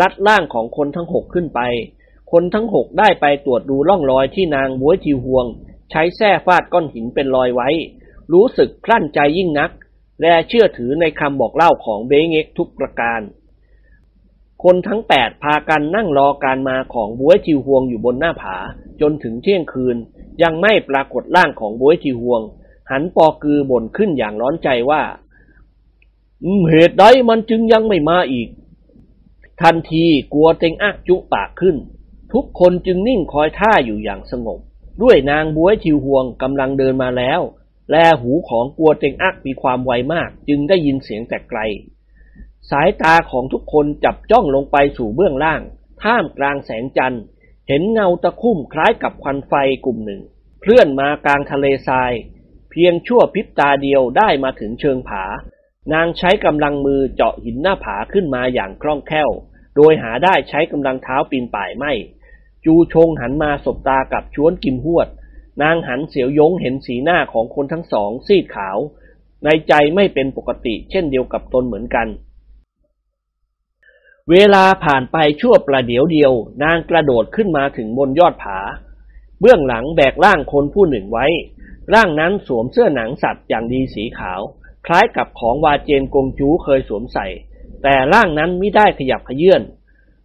รัดล่างของคนทั้งหกขึ้นไป คนทั้งหกได้ไปตรวจดูร่องรอยที่นางบวยทิวหวง ใช้แส้ฟาดก้อนหินเป็นรอยไว้ รู้สึกคลั่นใจยิ่งนัก และเชื่อถือในคำบอกเล่าของเบเง็กทุกประการ คนทั้งแปดพากันนั่งรอการมาของบวยทิวหวงอยู่บนหน้าผา จนถึงเที่ยงคืน ยังไม่ปรากฏร่างของบวยทิวหวง หันปอกือบ่นขึ้นอย่างร้อนใจว่าเหตุใดมันจึงยังไม่มาอีก ทันทีกลัวเต็งอักจุปากขึ้น ทุกคนจึงนิ่งคอยท่าอยู่อย่างสงบ ด้วยนางบวยทิวหวงกำลังเดินมาแล้ว แลหูของกัวเต็งอักมีความไวมาก จึงได้ยินเสียงแต่ไกล สายตาของทุกคนจับจ้องลงไปสู่เบื้องล่าง ท่ามกลางแสงจันทร์ เห็นเงาตะคุ่มคล้ายกับควันไฟกลุ่มหนึ่ง เคลื่อนมากลางทะเลทราย เพียงชั่วพริบตาเดียวได้มาถึงเชิงผา นางใช้กำลังมือเจาะหินหน้าผาขึ้นมาอย่างคล่องแคล่ว โดยหาได้ใช้กำลังเท้าปีนป่ายไม่ จูชงหันมาสบตากับชวนกิมหวด นางหันเสียวยงเห็นสีหน้าของคนทั้งสองซีดขาว ในใจไม่เป็นปกติเช่นเดียวกับตนเหมือนกัน เวลาผ่านไปชั่วประเดี๋ยวเดียว นางกระโดดขึ้นมาถึงบนยอดผา เบื้องหลังแบกร่างคนผู้หนึ่งไว้ ร่างนั้นสวมเสื้อหนังสัตว์อย่างดีสีขาว คล้ายกับของวาเจนกงจูเคยสวมใส่ แต่ร่างนั้นไม่ได้ขยับขยื่น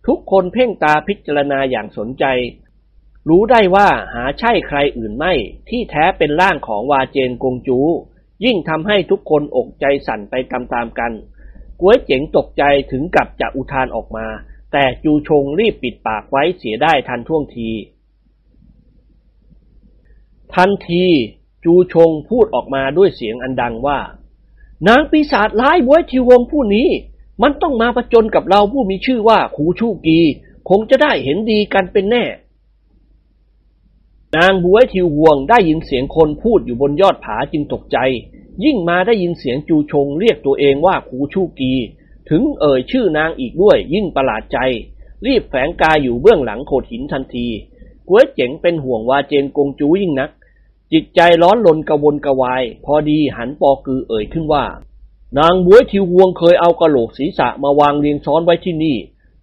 ทุกคนเพ่งตาพิจารณาอย่างสนใจ รู้ได้ว่าหาใช่ใครอื่นไม่ ที่แท้เป็นร่างของวาเจนกงจู ยิ่งทำให้ทุกคนอกใจสั่นไปตามๆกันก้วยเจ๋งตกใจถึงกับจะอุทานออกมา แต่จูชงรีบปิดปากไว้เสียได้ทันท่วงที ทันทีจูชงพูดออกมาด้วยเสียงอันดังว่า นางปีศาจร้ายบวยทิวงผู้นี้ มันต้องมาประจนกับเราผู้มีชื่อว่าขูชูกี คงจะได้เห็นดีกันเป็นแน่ นางบวยทิวหวงได้ยินเสียงคนพูดอยู่บนยอดผาจึงตกใจ ยิ่งมาได้ยินเสียงจูชงเรียกตัวเองว่าขูชูกี ถึงเอ่ยชื่อนางอีกด้วยยิ่งประหลาดใจ รีบแฝงกายอยู่เบื้องหลังโขดหินทันทีกวยเจ๋งเป็นห่วงวาเจนกงจูยิ่งนัก จิตใจร้อนลนกระวนกระวาย พอดีหันปอกือเอ่ยขึ้นว่า นางบวยทิวหวงเคยเอากระโหลกศีรษะมาวางเรียงซ้อนไว้ที่นี่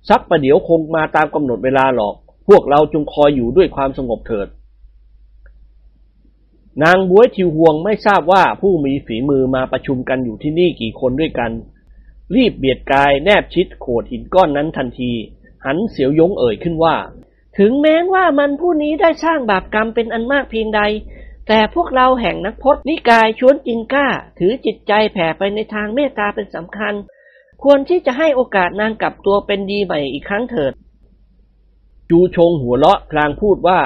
สักประเดี๋ยวคงมาตามกำหนดเวลาหรอก พวกเราจงคอยอยู่ด้วยความสงบเถิด นางบัวยทิวหวงไม่ทราบว่าผู้มีฝีมือมาประชุมกันอยู่ที่นี่กี่คนด้วยกัน รีบเบียดกายแนบชิดโขดหินก้อนนั้นทันที หันเสียวยงเอ่ยขึ้นว่า ถึงแม้ว่ามันผู้นี้ได้สร้างบาปกรรมเป็นอันมากเพียงใด แต่พวกเราแห่งนักพจนิกายชวนจินก้า ถือจิตใจแผ่ไปในทางเมตตาเป็นสำคัญ ควรที่จะให้โอกาสนางกลับตัวเป็นดีใหม่อีกครั้งเถิด จูชงหัวเราะพลางพูดว่า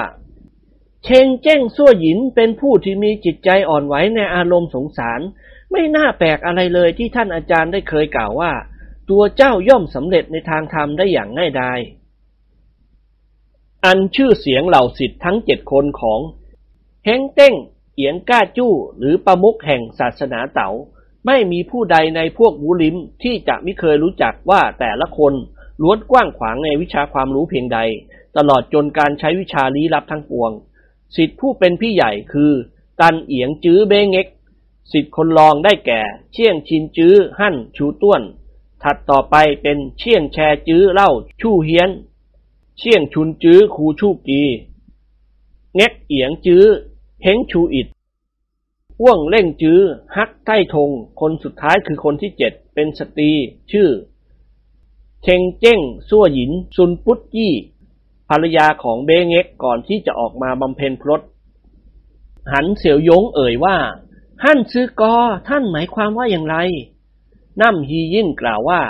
เชงเจ้งซั่วหยินเป็นผู้ที่มีจิตใจอ่อนไหวในอารมณ์สงสาร ไม่น่าแปลกอะไรเลยที่ท่านอาจารย์ได้เคยกล่าวว่า ตัวเจ้าย่อมสำเร็จในทางธรรมได้อย่างง่ายดายอันชื่อเสียงเหล่าสิทธิ์ทั้งเจ็ดคนของเฮงเต้งเอียงก้าจู้หรือประมุขแห่งศาสนาเต๋า ไม่มีผู้ใดในพวกวูลิมที่จะไม่เคยรู้จักว่าแต่ละคนล้วนกว้างขวางในวิชาความรู้เพียงใด ตลอดจนการใช้วิชาลี้ลับทั้งปวง สิทธิผู้เป็นพี่ใหญ่คือ ตันเอียงจื้อเบงเง็ก สิทธิคนรองได้แก่ เชี่ยงชินจื้อหั่นชูต้วน ถัดต่อไปเป็นเชี่ยงแชจื้อเล่าชู่เฮียน เชี่ยงชุนจื้อคูชูกีเง็กเอียงจื้อเฮงชูอิดว่วงเล่งจื้อ ฮักไต้ทงคนสุดท้ายคือคนที่เจ็ดเป็นสตรี ชื่อ เชงเจ้งซั่วหยิน ซุนปุตยี่ ภรรยาของเบงเง็กก่อนที่จะออกมาบำเพ็ญพรตหันเสี่ยวยงเอ่ยว่าฮั่นซื้อกอท่านหมายความว่าอย่างไรน้ำฮียิ่นกล่าวว่า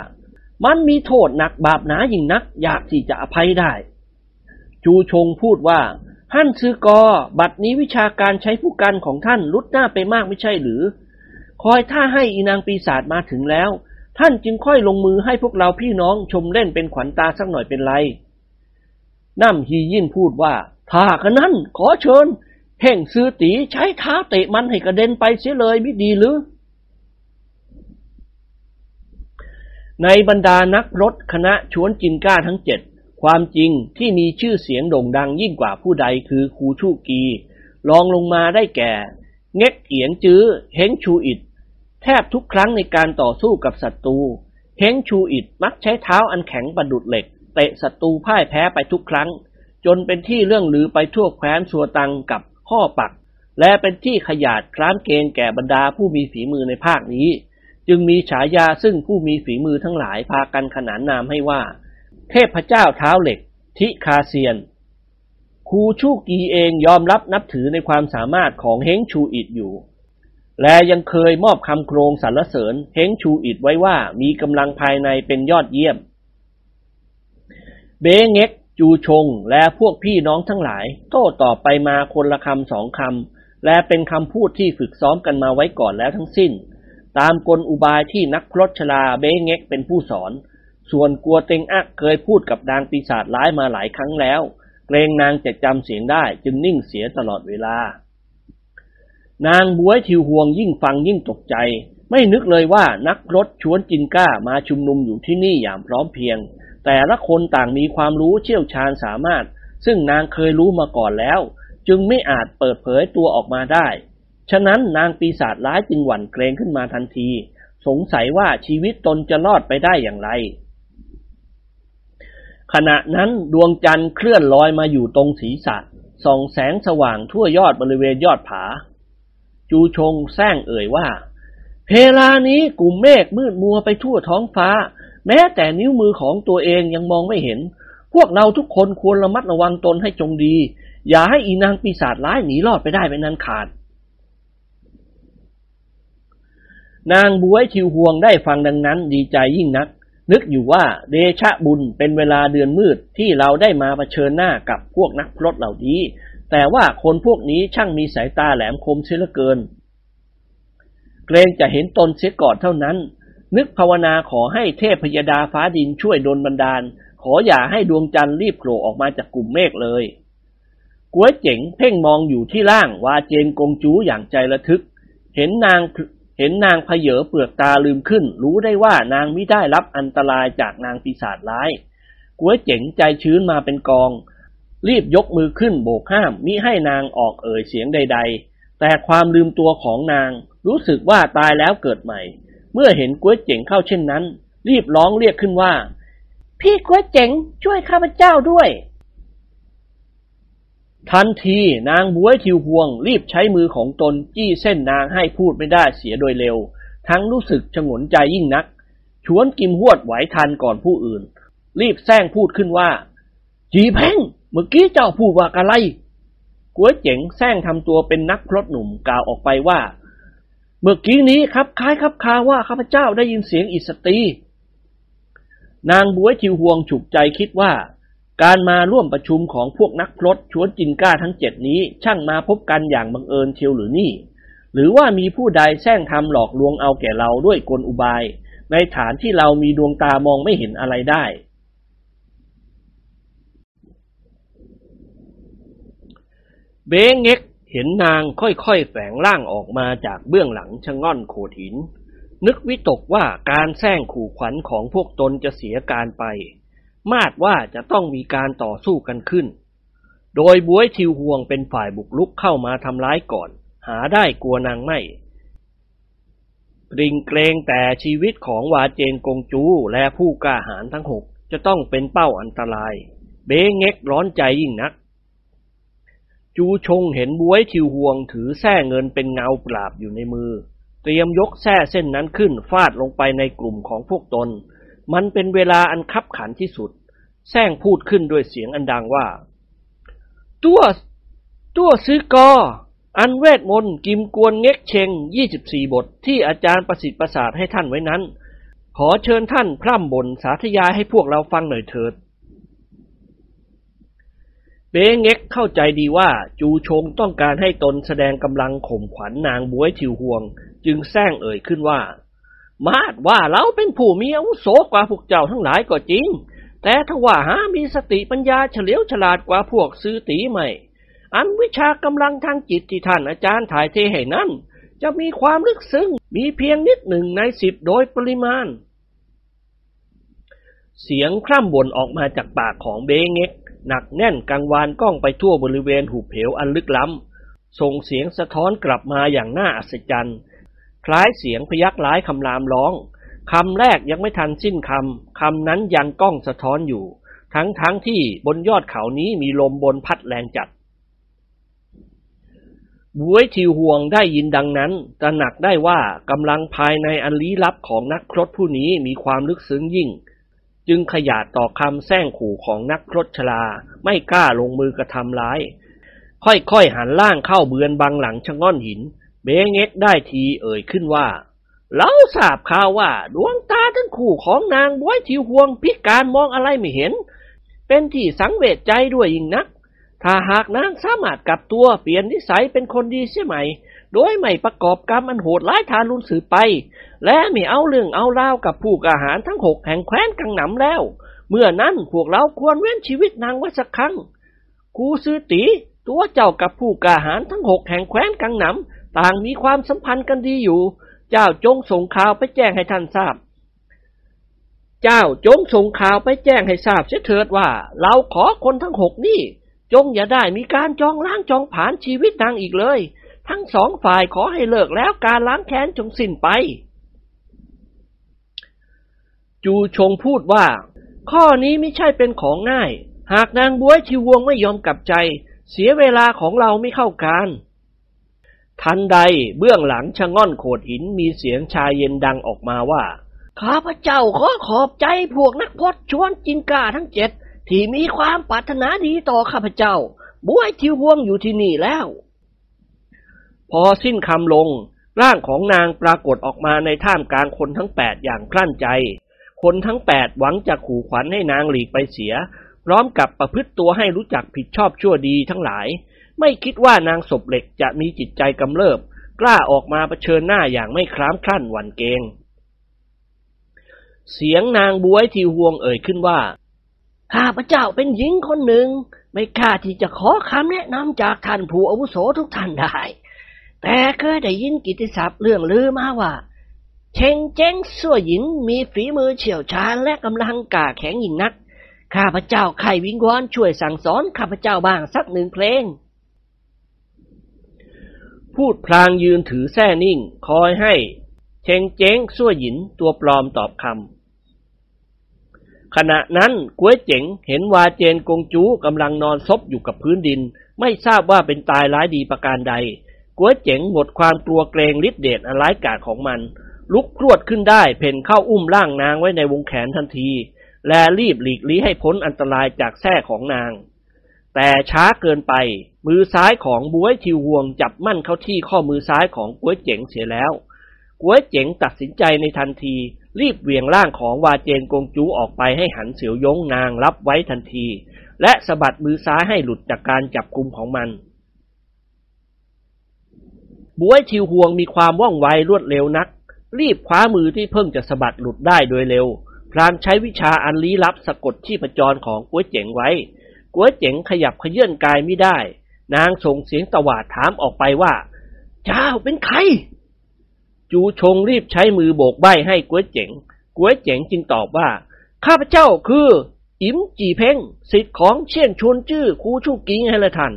มันมีโทษหนักบาปหนายิ่งนัก อยากที่จะอภัยได้ จูชงพูดว่าท่านซื้อกอ บัดนี้วิชาการใช้ผู้กันของท่านลุดหน้าไปมากไม่ใช่หรือ คอยท่าให้อีนางปีศาจมาถึงแล้ว ท่านจึงค่อยลงมือให้พวกเราพี่น้องชมเล่นเป็นขวัญตาสักหน่อยเป็นไร น้ำฮียินพูดว่า ถ้ากันนั้นขอเชิญแห่งซื้อตีใช้เท้าเตะมันให้กระเด็นไปเสียเลยไม่ดีหรือ ในบรรดานักรถคณะชวนจินก้าทั้งเจ็ดความจริงที่มีชื่อเสียงโด่งดังยิ่งกว่าผู้ใดคือครูชูกีรองลงมาได้แก่ เง็กเอียนจื้อเฮงชูอิดแทบทุกครั้งในการต่อสู้กับศัตรูเฮงชูอิดมักใช้เท้าอันแข็งประดุดเหล็ก เตะศัตรูพ่ายแพ้ไปทุกครั้ง จนเป็นที่เรื่องลือไปทั่วแคว้นสัวตังกับข้อปัก และเป็นที่ขยาดคร้านเกณฑ์แก่บรรดาผู้มีฝีมือในภาคนี้ จึงมีฉายาซึ่งผู้มีฝีมือทั้งหลายพากันขนานนามให้ว่า เทพเจ้าเท้าเหล็ก ทิคาเซียนครูชูกีเองยอมรับนับถือในความสามารถของเฮงชูอิดอยู่ และยังเคยมอบคำโครงสรรเสริญเฮงชูอิดไว้ว่ามีกำลังภายในเป็นยอดเยี่ยม เบเง็ก จูชง และพวกพี่น้องทั้งหลาย โต้ตอบไปมาคนละคำสองคำและเป็นคำพูดที่ฝึกซ้อมกันมาไว้ก่อนแล้วทั้งสิ้น ตามกลอุบายที่นักพรตชลาเบเง็กเป็นผู้สอน ส่วนกัวเต็งอักเคยพูดกับนางปีศาจร้ายมาหลายครั้งแล้ว เกรงนางจะจำเสียงได้จึงนิ่งเสียตลอดเวลา นางบวยทิวหวงยิ่งฟังยิ่งตกใจไม่นึกเลยว่านักรถชวนจินก้ามาชุมนุมอยู่ที่นี่อย่างพร้อมเพรียง แต่ละคนต่างมีความรู้เชี่ยวชาญสามารถ ซึ่งนางเคยรู้มาก่อนแล้ว จึงไม่อาจเปิดเผยตัวออกมาได้ ฉะนั้นนางปีศาจร้ายจึงหวั่นเกรงขึ้นมาทันที สงสัยว่าชีวิตตนจะรอดไปได้อย่างไร ขณะนั้นดวงจันทร์เคลื่อนลอยมาอยู่ตรงศีรษะส่องแสงสว่างทั่วยอดบริเวณยอดผา จูชงแซงเอ่ยว่าเพลานี้กลุ่มเมฆมืดมัวไปทั่วท้องฟ้า แม้แต่นิ้วมือของตัวเองยังมองไม่เห็น พวกเราทุกคนควรระมัดระวังตนให้จงดี อย่าให้อีนางปีศาจร้ายหนีรอดไปได้เป็นนันขาด นางบวยชิวห่วงได้ฟังดังนั้นดีใจยิ่งนัก นึกอยู่ว่าเดชะบุญเป็นเวลาเดือนมืดที่เราได้มาเผชิญหน้ากับพวกนักพรตเหล่านี้ แต่ว่าคนพวกนี้ช่างมีสายตาแหลมคมเสียเหลือเกิน เกรงจะเห็นตนเสียก่อนเท่านั้น นึกภาวนาขอให้เทพพยดาฟ้าดินช่วยดลบันดาล ขออย่าให้ดวงจันทร์รีบโผล่ออกมาจากกลุ่มเมฆเลยก้วยเจ๋งเพ่งมองอยู่ที่ล่างวาเจนกงจูอย่างใจระทึก เห็นนางเห็นนางพเยอเปลือกตาลืมขึ้น รู้ได้ว่านางไม่ได้รับอันตรายจากนางปีศาจร้ายก้วยเจ๋งใจชื้นมาเป็นกอง รีบยกมือขึ้นโบกห้ามมิให้นางออกเอ่ยเสียงใด ๆ แต่ความลืมตัวของนางรู้สึกว่าตายแล้วเกิดใหม่ เมื่อเห็นกุ้ยเจ๋งเข้าเช่นนั้น รีบร้องเรียกขึ้นว่า พี่กุ้ยเจ๋งช่วยข้าพเจ้าด้วย ทันทีนางบวยทิวพวง รีบใช้มือของตนจี้เส้นนางให้พูดไม่ได้เสียโดยเร็ว ทั้งรู้สึกฉงนใจยิ่งนัก ชวนกิมหวดไหวทันก่อนผู้อื่น รีบแซงพูดขึ้นว่า จีเพ่งเมื่อกี้เจ้าพูดว่าอะไรกุ้ยเจ๋งแซงทำตัวเป็นนักพรตหนุ่มกล่าวออกไปว่า เมื่อกี้นี้ครับคล้ายครับคาว่าข้าพเจ้าได้ยินเสียงอิสตีนางบัวยจิวห่วงฉุกใจคิดว่า การมาร่วมประชุมของพวกนักพรตชวนจินก้าทั้งเจ็ดนี้ช่างมาพบกันอย่างบังเอิญเชียวหรือนี่ หรือว่ามีผู้ใดแซงทำหลอกลวงเอาแก่เราด้วยกลอุบาย ในฐานที่เรามีดวงตามองไม่เห็นอะไรได้ เบงเง็ก เห็นนางค่อยๆแฝงร่างออกมาจากเบื้องหลังชะง่อนโขดหิน นึกวิตกว่าการแซงขู่ขวัญของพวกตนจะเสียการไป มาดว่าจะต้องมีการต่อสู้กันขึ้น โดยบวยทิวห่วงเป็นฝ่ายบุกลุกเข้ามาทำร้ายก่อน หาได้กลัวนางไม่ปริงเกรงแต่ชีวิตของวาเจนกงจูและผู้กล้าหาญทั้งหกจะต้องเป็นเป้าอันตราย เบ้งเง็กร้อนใจยิ่งนัก จูชงเห็นบวยทิวห่วงถือแส้เงินเป็นเงาปราบอยู่ในมือ เตรียมยกแส้เส้นนั้นขึ้นฟาดลงไปในกลุ่มของพวกตน มันเป็นเวลาอันคับขันที่สุดแซงพูดขึ้นด้วยเสียงอันดังว่า ตัวตัวซื้อกอ อันเวทมนต์กิมกวนเง็กเชงยี่สิบสี่บทที่อาจารย์ประสิทธิ์ประสาทให้ท่านไว้นั้น ขอเชิญท่านพร่ำบ่นสาธยายให้พวกเราฟังหน่อยเถิด เบงเง็กเข้าใจดีว่าจูชงต้องการให้ตนแสดงกำลังข่มขวัญนนางบวยทิวห่วง จึงแซงเอ่ยขึ้นว่า มาดว่าเราเป็นผู้มีอาวุโสกว่าพวกเจ้าทั้งหลายก็จริง แต่ถ้าว่าหามีสติปัญญาเฉลียวฉลาดกว่าพวกซื้อตีใหม่ อันวิชากำลังทางจิตที่ท่านอาจารย์ถ่ายเทให้นั้น จะมีความลึกซึ้งมีเพียงนิดหนึ่งในสิบโดยปริมาณ เสียงคร่ำบ่นออกมาจากปากของเบงเง็ก หนักแน่นกังวานก้องไปทั่วบริเวณหุบเหวอันลึกล้ำ ส่งเสียงสะท้อนกลับมาอย่างน่าอัศจรรย์ คล้ายเสียงพยักร้ายคำรามร้องคำแรกยังไม่ทันสิ้นคำ คำนั้นยังก้องสะท้อนอยู่ ทั้งทั้งที่บนยอดเขานี้มีลมบนพัดแรงจัดบวยทิวห่วงได้ยินดังนั้นตระหนักได้ว่ากำลังภายในอันลี้ลับของนักครตผู้นี้มีความลึกซึ้งยิ่ง จึงขยาดต่อคำแซงขู่ของนักพรตชลา ไม่กล้าลงมือกระทำร้าย ค่อยๆหันล่างเข้าเบือนบังหลังชะง่อนหิน เบงเง็กได้ทีเอ่ยขึ้นว่าเราทราบข่าวว่า ดวงตาทั้งคู่ของนางบวยทิวห่วงพิการมองอะไรไม่เห็น เป็นที่สังเวชใจด้วยยิ่งนัก ถ้าหากนางสามารถกลับตัวเปลี่ยนนิสัยเป็นคนดีเสียใหม โดยไม่ประกอบกรรมอันโหดร้ายทารุณสืบไป และไม่เอาเรื่องเอาราวกับผู้กอาหารทั้งหกแห่งแคว้นกังหนำแล้ว เมื่อนั้นพวกเราควรเว้นชีวิตนางไว้สักครั้งครูซื้อตีตัวเจ้ากับผู้กอาหารทั้งหกแห่งแคว้นกังหนำต่างมีความสัมพันธ์กันดีอยู่ เจ้าจงส่งข่าวไปแจ้งให้ท่านทราบเจ้าจงส่งข่าวไปแจ้งให้ทราบเสียเถิดว่า เราขอคนทั้งหกนี่ จงอย่าได้มีการจองล้างจองผานชีวิตนางอีกเลย ทั้งสองฝ่ายขอให้เลิกแล้วการล้างแค้นจงสิ้นไป จูชงพูดว่า ข้อนี้ไม่ใช่เป็นของง่าย หากนางบวยทิวงไม่ยอมกลับใจ เสียเวลาของเราไม่เข้าการ ทันใดเบื้องหลังชะง่อนโขดหินมีเสียงชายเย็นดังออกมาว่า ข้าพเจ้าขอขอบใจพวกนักพจน์ชวนจินกาทั้งเจ็ดที่มีความปรารถนาดีต่อข้าพเจ้าบวยทิววงอยู่ที่นี่แล้ว พอสิ้นคำลง ร่างของนางปรากฏออกมาในท่ามกลางคนทั้งแปดอย่างคลั่นใจ คนทั้งแปดหวังจะขู่ขวัญให้นางหลีกไปเสีย พร้อมกับประพฤติตัวให้รู้จักผิดชอบชั่วดีทั้งหลาย ไม่คิดว่านางศพเหล็กจะมีจิตใจกำเริบ กล้าออกมาเผชิญหน้าอย่างไม่คล้ามคลั่นหวั่นเกรงเสียงนางบวยทีห่วงเอ่ยขึ้นว่าข้าพระเจ้าเป็นหญิงคนหนึ่ง ไม่กล้าที่จะขอคำแนะนำจากท่านผู้อาวุโสทุกท่านได้ แต่เคยได้ยินกิติศัพท์เรื่องลือมาว่า เชงเจ้งสั่วหญิงมีฝีมือเฉียวชาญและกำลังกาแข็งยิ่งนัก ข้าพเจ้าไข่วิงวอนช่วยสั่งสอนข้าพเจ้าบ้างสักหนึ่งเพลง พูดพลางยืนถือแส้นิ่ง คอยให้ เชงเจ้งสั่วหยินตัวปลอมตอบคำขณะนั้นก๋วยเจ๋งเห็นวาเจนกงจูกำลังนอนซบอยู่กับพื้นดิน ไม่ทราบว่าเป็นตายร้ายดีประการใด ก๋วยเจ๋งหมดความกลัวเกรงฤทธิเดชอันร้ายกาจของมัน ลุกพรวดขึ้นได้ เพ่นเข้าอุ้มร่างนางไว้ในวงแขนทันที และรีบหลีกลี้ให้พ้นอันตรายจากแส้ของนาง แต่ช้าเกินไป มือซ้ายของบวยทิวห่วงจับมั่นเข้าที่ข้อมือซ้ายของก๋วยเจ๋งเสียแล้วก๋วยเจ๋งตัดสินใจในทันที รีบเหวี่ยงร่างของวาเจนกงจูออกไปให้หันเสียวยงนางรับไว้ทันที และสะบัดมือซ้ายให้หลุดจากการจับกุมของมัน บวยทิวห่วงมีความว่องไวรวดเร็วนัก รีบคว้ามือที่เพิ่งจะสะบัดหลุดได้โดยเร็ว พลางใช้วิชาอันลี้ลับสะกดชีพจรของก๋วยเจ๋งไว้ก๋วยเจ๋งขยับขยื่นกายไม่ได้ นางส่งเสียงตวาดถามออกไปว่า เจ้าเป็นใคร จูชงรีบใช้มือโบกใบให้ก๋วยเจ๋งก๋วยเจ๋งจึงตอบว่า ข้าพเจ้าคือ อิมจีเพ่งสิทธิ์ของเชี่ยนชวนจื้อครูชูกิงให้ละท่าน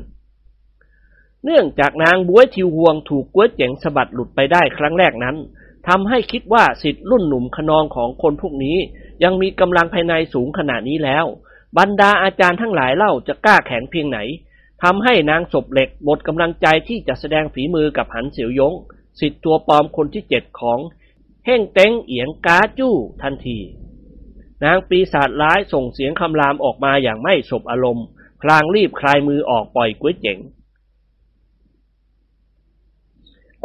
เนื่องจากนางบวยทิวหวงถูกก๋วยเจ๋งสะบัดหลุดไปได้ครั้งแรกนั้นทำให้คิดว่าสิทธิ์รุ่นหนุ่มขนองของคนพวกนี้ ยังมีกำลังภายในสูงขนาดนี้แล้ว บรรดาอาจารย์ทั้งหลายเล่าจะกล้าแข็งเพียงไหนทำให้นางศพเหล็กหมดกำลังใจที่จะแสดงฝีมือกับหันเสียวยงสิทธิ์ตัวปลอมคนที่เจ็ดของเฮ่งเต็งเอียงกาจู้ทันที นางปีศาจร้ายส่งเสียงคำรามออกมาอย่างไม่สบอารมณ์ พลางรีบคลายมือออกปล่อยก๋วยเจ๋ง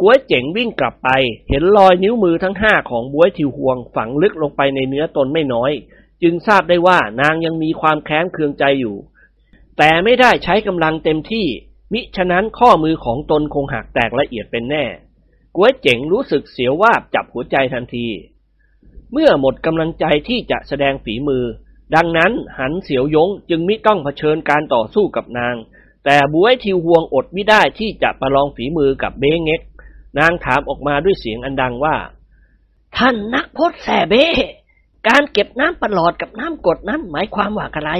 ก๋วยเจ๋งวิ่งกลับไป เห็นรอยนิ้วมือทั้งห้าของบวยทิวห่วงฝังลึกลงไปในเนื้อตนไม่น้อย จึงทราบได้ว่านางยังมีความแค้นเคืองใจอยู่ แต่ไม่ได้ใช้กำลังเต็มที่ มิฉะนั้นข้อมือของตนคงหักแตกละเอียดเป็นแน่ก๋วยเจ๋งรู้สึกเสียววาบจับหัวใจทันที เมื่อหมดกำลังใจที่จะแสดงฝีมือ ดังนั้นหันเสียวยงจึงมิต้องเผชิญการต่อสู้กับนาง แต่บวยทิวห่วงอดไม่ได้ที่จะประลองฝีมือกับเบงเง็ก นางถามออกมาด้วยเสียงอันดังว่า ท่านนักพจน์แสเบการเก็บน้ำประหลอดกับน้ำกรดนั้นหมายความว่าอะไร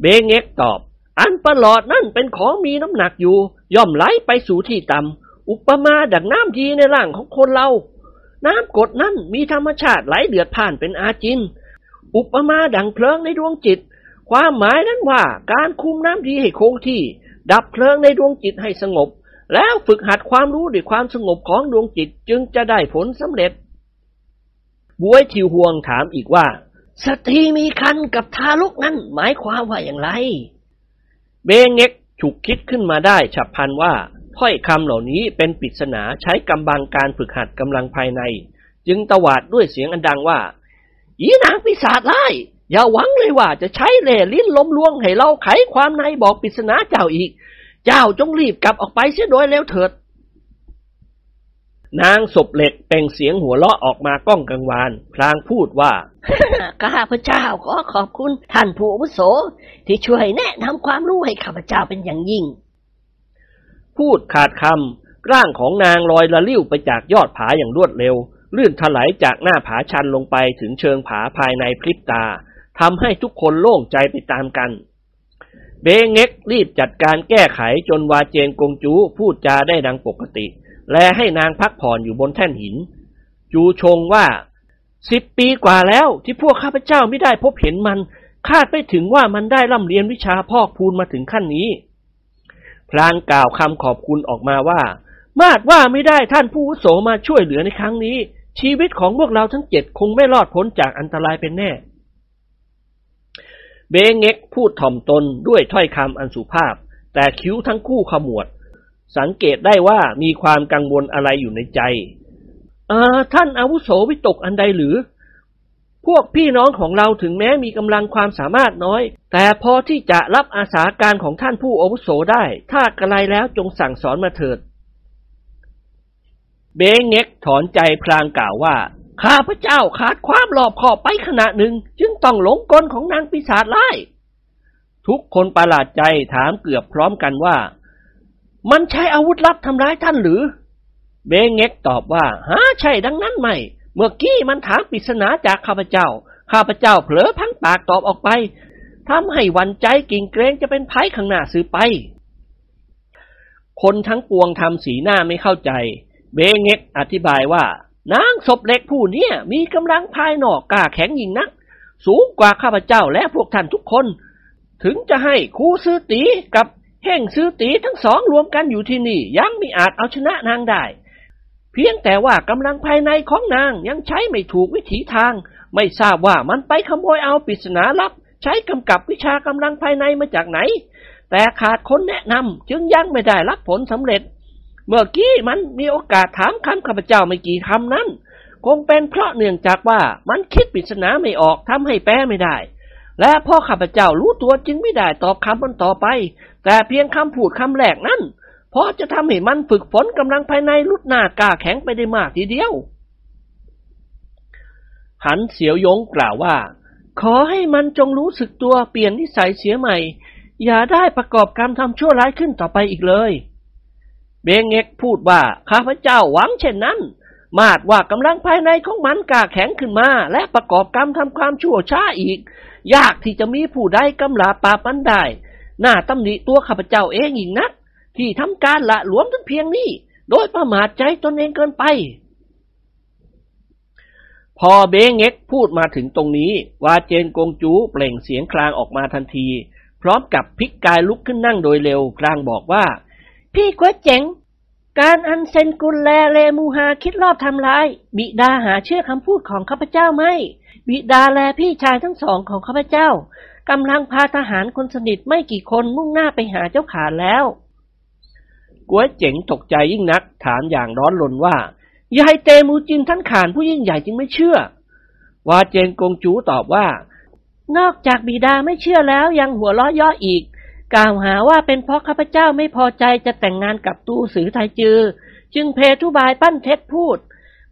เบงเง็กตอบ อันประหลอดนั่นเป็นของมีน้ำหนักอยู่ ย่อมไหลไปสู่ที่ต่ำอุปมาดังน้ำดีในร่างของคนเรา น้ำกรดนั้นมีธรรมชาติไหลเดือดผ่านเป็นอาจิน อุปมาดังเพลิงในดวงจิต ความหมายนั้นว่าการคุมน้ำดีให้คงที่ ดับเพลิงในดวงจิตให้สงบ แล้วฝึกหัดความรู้ด้วยความสงบของดวงจิตจึงจะได้ผลสำเร็จบวยทิวห่วงถามอีกว่า สตรีมีคันกับทารกนั้น หมายความว่าอย่างไร เบงเง็กฉุกคิดขึ้นมาได้ฉับพลันว่าถ้อยคำเหล่านี้เป็นปริศนาใช้กำบังการฝึกหัดกำลังภายใน จึงตวาดด้วยเสียงอันดังว่า อีนางปีศาจร้ายอย่าหวังเลยว่าจะใช้เล่ลิ้นล้มลวงให้เราไขความในบอกปริศนาเจ้าอีก เจ้าจงรีบกลับออกไปเสียโดยเร็วเถิด นางศพเหล็กเป่งเสียงหัวเราะออกมาก้องกังวาน พลางพูดว่า ข้าพเจ้าขอขอบคุณท่านผู้อาวุโส ที่ช่วยแนะนำความรู้ให้ข้าพเจ้าเป็นอย่างยิ่ง พูดขาดคร่างของนางลอยละลิ้วไปจากยอดผาอย่างรวดเร็ว ลื่นถลายจากหน้าผาชันลงไปถึงเชิงผาภายในพริบตาทำให้ทุกคนโล่งใจไปตามกัน เบงเง็กรีบจัดการแก้ไขจนวาเจนกงจูพูดจาได้ดังปกติ และให้นางพักผ่อนอยู่บนแท่นหิน จูชงว่าสิบปีกว่าแล้วที่พวกข้าพเจ้าไม่ได้พบเห็นมัน คาดไม่ถึงว่ามันได้ร่ำเรียนวิชาพอกพูนมาถึงขั้นนี้ พลางกล่าวคำขอบคุณออกมาว่า มาดว่าไม่ได้ท่านผู้อุโสมาช่วยเหลือในครั้งนี้ ชีวิตของพวกเราทั้งเจ็ดคงไม่รอดพ้นจากอันตรายเป็นแน่ เบงเง็กพูดถ่อมตนด้วยถ้อยคำอันสุภาพ แต่คิ้วทั้งคู่ขมวด สังเกตได้ว่ามีความกังวลอะไรอยู่ในใจอ่อท่านอาวุโสวิตกอันใดหรือ พวกพี่น้องของเราถึงแม้มีกำลังความสามารถน้อย แต่พอที่จะรับอาสาการของท่านผู้อาวุโสได้ ถ้ากระไรแล้วจงสั่งสอนมาเถิด เบงเง็กถอนใจพลางกล่าวว่า ข้าพระเจ้าขาดความรอบคอบไปขณะหนึ่ง จึงต้องหลงกลของนางปีศาจร้ายทุกคนประหลาดใจถามเกือบพร้อมกันว่า มันใช้อาวุธลับทำร้ายท่านหรือ เบงเง็กตอบว่าฮะใช่ดังนั้นไหมเมื่อกี้มันถามปริศนาจากข้าพเจ้า ข้าพเจ้าเผลอพังปากตอบออกไปทำให้วันใจกิ่งเกรงจะเป็นไพ่ข้างหน้าซื้อไป คนทั้งปวงทำสีหน้าไม่เข้าใจ เบงเง็กอธิบายว่า นางศพเล็กผู้นี้มีกำลังภายนอกกล้าแข็งยิ่งนัก สูงกว่าข้าพเจ้าและพวกท่านทุกคน ถึงจะให้ครูซื้อตีกับเฮ่งซื้อตีทั้งสองรวมกันอยู่ที่นี่ ยังไม่อาจเอาชนะนางได้ เพียงแต่ว่ากำลังภายในของนางยังใช้ไม่ถูกวิถีทาง ไม่ทราบว่ามันไปขโมยเอาปริศนาลับ ใช้กำกับวิชากำลังภายในมาจากไหน แต่ขาดคนแนะนำจึงยังไม่ได้รับผลสำเร็จ เมื่อกี้มันมีโอกาสถามคำข้าพเจ้าไม่กี่คำนั้น คงเป็นเพราะเนื่องจากว่ามันคิดปริศนาไม่ออกทำให้แปลไม่ได้ และพ่อข้าพเจ้ารู้ตัวจึงไม่ได้ตอบคำมันต่อไป แต่เพียงคำพูดคำแรกนั้นพอจะทำให้มันฝึกฝนกำลังภายในลุดหน้ากล้าแข็งไปได้มากทีเดียว หันเสียวยงกล่าวว่า ขอให้มันจงรู้สึกตัวเปลี่ยนนิสัยเสียใหม่ อย่าได้ประกอบกรรทำชั่วร้ายขึ้นต่อไปอีกเลย เบงเงกพูดว่าข้าพเจ้าหวังเช่นนั้น มาดว่ากำลังภายในของมันก้าแข็งขึ้นมา และประกอบกรรมทำความชั่วช้าอีก ยากที่จะมีผู้ใดกำลาปราบมันได้ หน้าตำหนิตัวข้าพเจ้าเองอีกนัก ที่ทำการละหลวมถึงเพียงนี้ โดยประมาทใจตนเองเกินไป พอเบงเง็กพูดมาถึงตรงนี้วาเจนกงจูเปล่งเสียงคลางออกมาทันที พร้อมกับพลิกกายลุกขึ้นนั่งโดยเร็วคลางบอกว่า พี่ก๋วยเจ๋ง การอันเซนกุลแลเลมูฮาคิดรอบทำลาย บิดาหาเชื่อคำพูดของข้าพเจ้าไม่ บิดาแลพี่ชายทั้งสองของข้าพเจ้ากำลังพาทหารคนสนิทไม่กี่คนมุ่งหน้าไปหาเจ้าขาแล้วก๋วยเจ๋งตกใจยิ่งนัก ถามอย่างร้อนรนว่ายายเตมูจินท่านขานผู้ยิ่งใหญ่จึงไม่เชื่อ วาเจนกงจูตอบว่า นอกจากบิดาไม่เชื่อแล้วยังหัวล้อย่ออีก กล่าวหาว่าเป็นเพราะข้าพเจ้าไม่พอใจจะแต่งงานกับตูสือไทจือ จึงเพทุบายปั้นเท็จพูด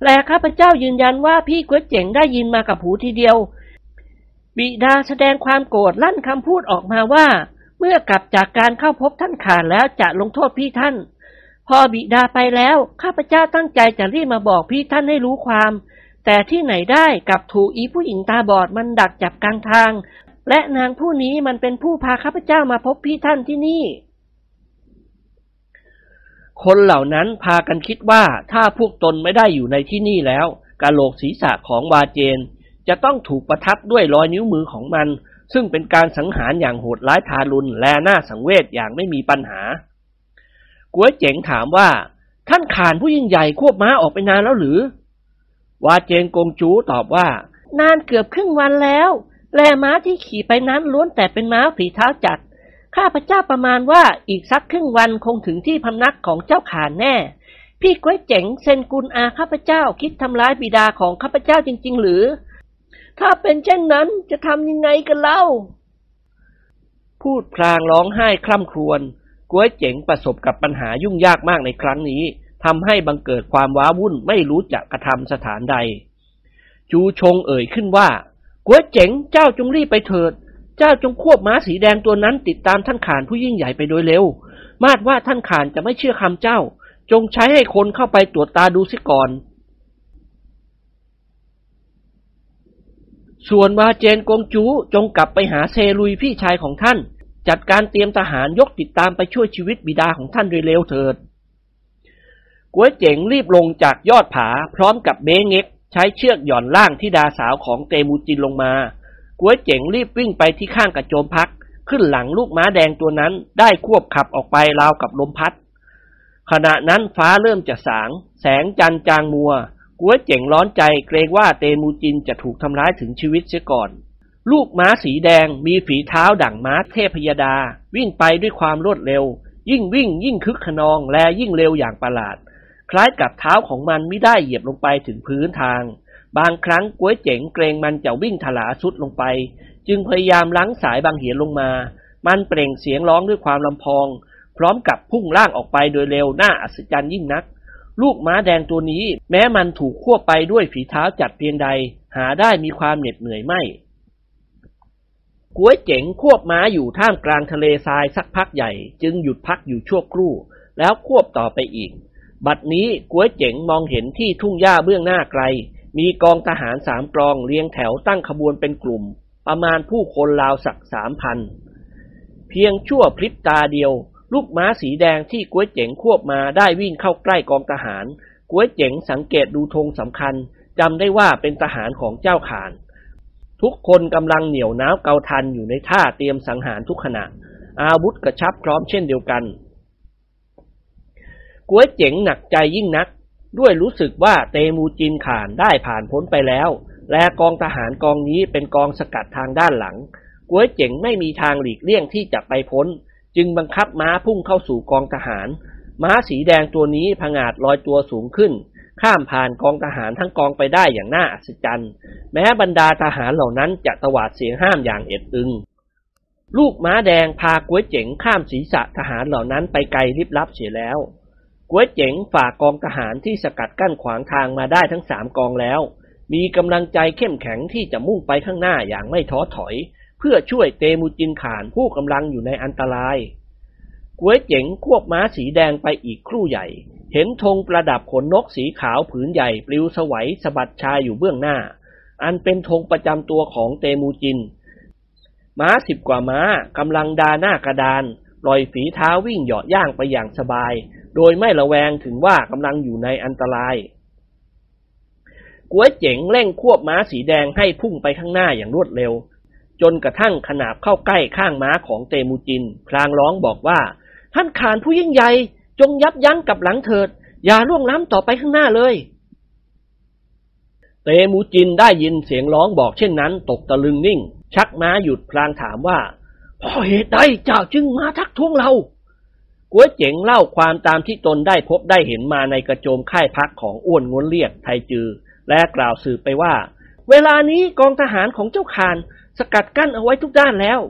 และข้าพเจ้ายืนยันว่าพี่ก๋วยเจ๋งได้ยินมากับหูทีเดียว บิดาแสดงความโกรธลั่นคำพูดออกมาว่า เมื่อกลับจากการเข้าพบท่านขานแล้วจะลงโทษพี่ท่าน พอบิดาไปแล้วข้าพเจ้าตั้งใจจะรีบมาบอกพี่ท่านให้รู้ความ แต่ที่ไหนได้กับถูกอีผู้หญิงตาบอดมันดักจับกลางทาง และนางผู้นี้มันเป็นผู้พาข้าพเจ้ามาพบพี่ท่านที่นี่ คนเหล่านั้นพากันคิดว่าถ้าพวกตนไม่ได้อยู่ในที่นี่แล้วกาโหลกศีรษะของวาเจน จะต้องถูกประทับด้วยรอยนิ้วมือของมัน ซึ่งเป็นการสังหารอย่างโหดร้ายทารุณและน่าสังเวชอย่างไม่มีปัญหากัวเจ๋งถามว่า ท่านขานผู้ยิ่งใหญ่ควบม้าออกไปนานแล้วหรือ วาเจนกงจูตอบว่า นานเกือบครึ่งวันแล้ว แลม้าที่ขี่ไปนั้นล้วนแต่เป็นม้าฝีเท้าจัด ข้าพเจ้าประมาณว่าอีกสักครึ่งวันคงถึงที่พำนักของเจ้าขานแน่ พี่ก้วยเจ๋งเซนกุลอาข้าพเจ้าคิดทำร้ายบิดาของข้าพเจ้าจริง ๆ หรือ ถ้าเป็นเช่นนั้นจะทำยังไงกันเล่า พูดพลางร้องไห้คร่ำครวญก้วยเจ๋งประสบกับปัญหายุ่งยากมากในครั้งนี้ทำให้บังเกิดความว้าวุ่นไม่รู้จะกระทำสถานใด จูชงเอ่ยขึ้นว่า กัวเจ๋งเจ้าจงรีบไปเถิด เจ้าจงควบม้าสีแดงตัวนั้นติดตามท่านขานผู้ยิ่งใหญ่ไปโดยเร็ว มาดว่าท่านขานจะไม่เชื่อคำเจ้า จงใช้ให้คนเข้าไปตรวจตาดูสิก่อน ส่วนวาเจนกงจูจงกลับไปหาเซลุยพี่ชายของท่าน จัดการเตรียมทหารยกติดตามไปช่วยชีวิตบิดาของท่านโดยเร็วเถิดก๋วยเจ๋งรีบลงจากยอดผาพร้อมกับเบงเง็ก ใช้เชือกหย่อนล่างที่ดาสาวของเตมูจินลงมาก๋วยเจ๋งรีบวิ่งไปที่ข้างกระโจมพัก ขึ้นหลังลูกม้าแดงตัวนั้นได้ควบขับออกไปราวกับลมพัด ขณะนั้นฟ้าเริ่มจะสาง แสงจันจางมัวก๋วยเจ๋งร้อนใจเกรงว่าเตมูจินจะถูกทำร้ายถึงชีวิตเสียก่อน ลูกม้าสีแดงมีฝีเท้าดั่งม้าเทพยดา วิ่งไปด้วยความรวดเร็ว ยิ่งวิ่งยิ่งคึกขนองและยิ่งเร็วอย่างประหลาด คล้ายกับเท้าของมันไม่ได้เหยียบลงไปถึงพื้นทาง บางครั้งก๋วยเจ๋งเกรงมันจะวิ่งถลาสุดลงไป จึงพยายามล้างสายบางเหียนลงมา มันเปล่งเสียงร้องด้วยความลำพอง พร้อมกับพุ่งล่างออกไปโดยเร็วน่าอัศจรรย์ยิ่งนัก ลูกม้าแดงตัวนี้ แม้มันถูกควบไปด้วยฝีเท้าจัดเพียงใด หาได้มีความเหน็ดเหนื่อยไม่ก๋วยเจ๋งควบม้าอยู่ท่ามกลางทะเลทรายสักพักใหญ่ จึงหยุดพักอยู่ชั่วครู่ แล้วควบต่อไปอีก บัดนี้ก๋วยเจ๋งมองเห็นที่ทุ่งหญ้าเบื้องหน้าไกล มีกองทหารสามกองเรียงแถวตั้งขบวนเป็นกลุ่ม ประมาณผู้คนราวสักสามพัน เพียงชั่วพริบตาเดียว ลูกม้าสีแดงที่ก๋วยเจ๋งควบมาได้วิ่งเข้าใกล้กองทหารก๋วยเจ๋งสังเกตดูธงสำคัญจำได้ว่าเป็นทหารของเจ้าขาน ทุกคนกำลังเหนียวน้าวเกาทันอยู่ในท่าเตรียมสังหารทุกขณะ อาวุธกระชับพร้อมเช่นเดียวกัน ก๋วยเจ๋งหนักใจยิ่งนัก ด้วยรู้สึกว่าเตมูจินข่านได้ผ่านพ้นไปแล้ว และกองทหารกองนี้เป็นกองสกัดทางด้านหลังก๋วยเจ๋งไม่มีทางหลีกเลี่ยงที่จะไปพ้น จึงบังคับม้าพุ่งเข้าสู่กองทหาร ม้าสีแดงตัวนี้ผงาดลอยตัวสูงขึ้น ข้ามผ่านกองทหารทั้งกองไปได้อย่างน่าอัศจรรย์ แม้บรรดาทหารเหล่านั้นจะตวาดเสียงห้ามอย่างเอ็ดอึงลูกม้าแดงพาก๋วยเจ๋งข้ามศีรษะทหารเหล่านั้นไปไกลลิบลับเสียแล้ว ก๋วยเจ๋งฝ่ากองทหารที่สกัดกั้นขวางทางมาได้ทั้งสามกองแล้ว มีกำลังใจเข้มแข็งที่จะมุ่งไปข้างหน้าอย่างไม่ท้อถอย เพื่อช่วยเตมูจินขานผู้กำลังอยู่ในอันตรายก๋วยเจ๋งควบม้าสีแดงไปอีกครู่ใหญ่ เห็นธงประดับขนนกสีขาวผืนใหญ่ปลิวสวัยสะบัดชายอยู่เบื้องหน้า อันเป็นธงประจำตัวของเตมูจิน ม้าสิบกว่าม้ากำลังดาหน้ากระดาน ปล่อยฝีเท้าวิ่งเหยาะย่างไปอย่างสบาย โดยไม่ระแวงถึงว่ากำลังอยู่ในอันตรายก๋วยเจ๋งเร่งควบม้าสีแดงให้พุ่งไปข้างหน้าอย่างรวดเร็ว จนกระทั่งขนาบเข้าใกล้ข้างม้าของเตมูจิน พลางร้องบอกว่า ท่านขานผู้ยิ่งใหญ่ จงยับยั้งกับหลังเถิด อย่าล่วงล้ำต่อไปข้างหน้าเลยเตมูจินได้ยินเสียงร้องบอกเช่นนั้น ตกตะลึงนิ่ง ชักม้าหยุดพลางถามว่าเพราะเหตุใดเจ้าจึงมาทักท้วงเรา กัวยเจ๋งเล่าความตามที่ตนได้พบได้เห็นมาในกระโจมค่ายพักของอ้วนงวนเรียกไทจือ และกล่าวสืบไปว่า เวลานี้กองทหารของเจ้าคานสกัดกั้นเอาไว้ทุกด้านแล้ว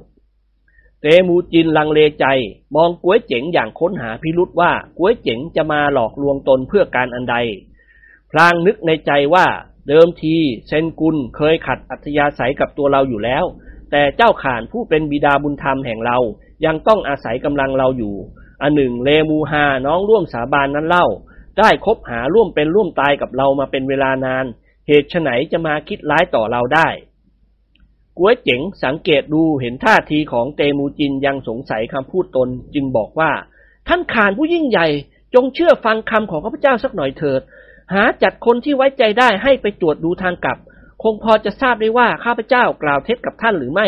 เตมูจินลังเลใจ มองก๋วยเจ๋งอย่างค้นหาพิรุษว่าก๋วยเจ๋งจะมาหลอกลวงตนเพื่อการอันใด พลางนึกในใจว่าเดิมทีเซนกุลเคยขัดอัธยาศัยกับตัวเราอยู่แล้ว แต่เจ้าข่านผู้เป็นบิดาบุญธรรมแห่งเรายังต้องอาศัยกำลังเราอยู่ อันหนึ่งเลมูฮาน้องร่วมสาบานนั้นเล่า ได้คบหาร่วมเป็นร่วมตายกับเรามาเป็นเวลานาน เหตุไฉนจะมาคิดร้ายต่อเราได้กัวเจ๋งสังเกตดูเห็นท่าทีของเตมูจินยังสงสัยคำพูดตนจึงบอกว่า ท่านขานผู้ยิ่งใหญ่จงเชื่อฟังคำของข้าพเจ้าสักหน่อยเถิด หาจัดคนที่ไว้ใจได้ให้ไปตรวจดูทางกลับ คงพอจะทราบได้ว่าข้าพเจ้ากล่าวเท็จกับท่านหรือไม่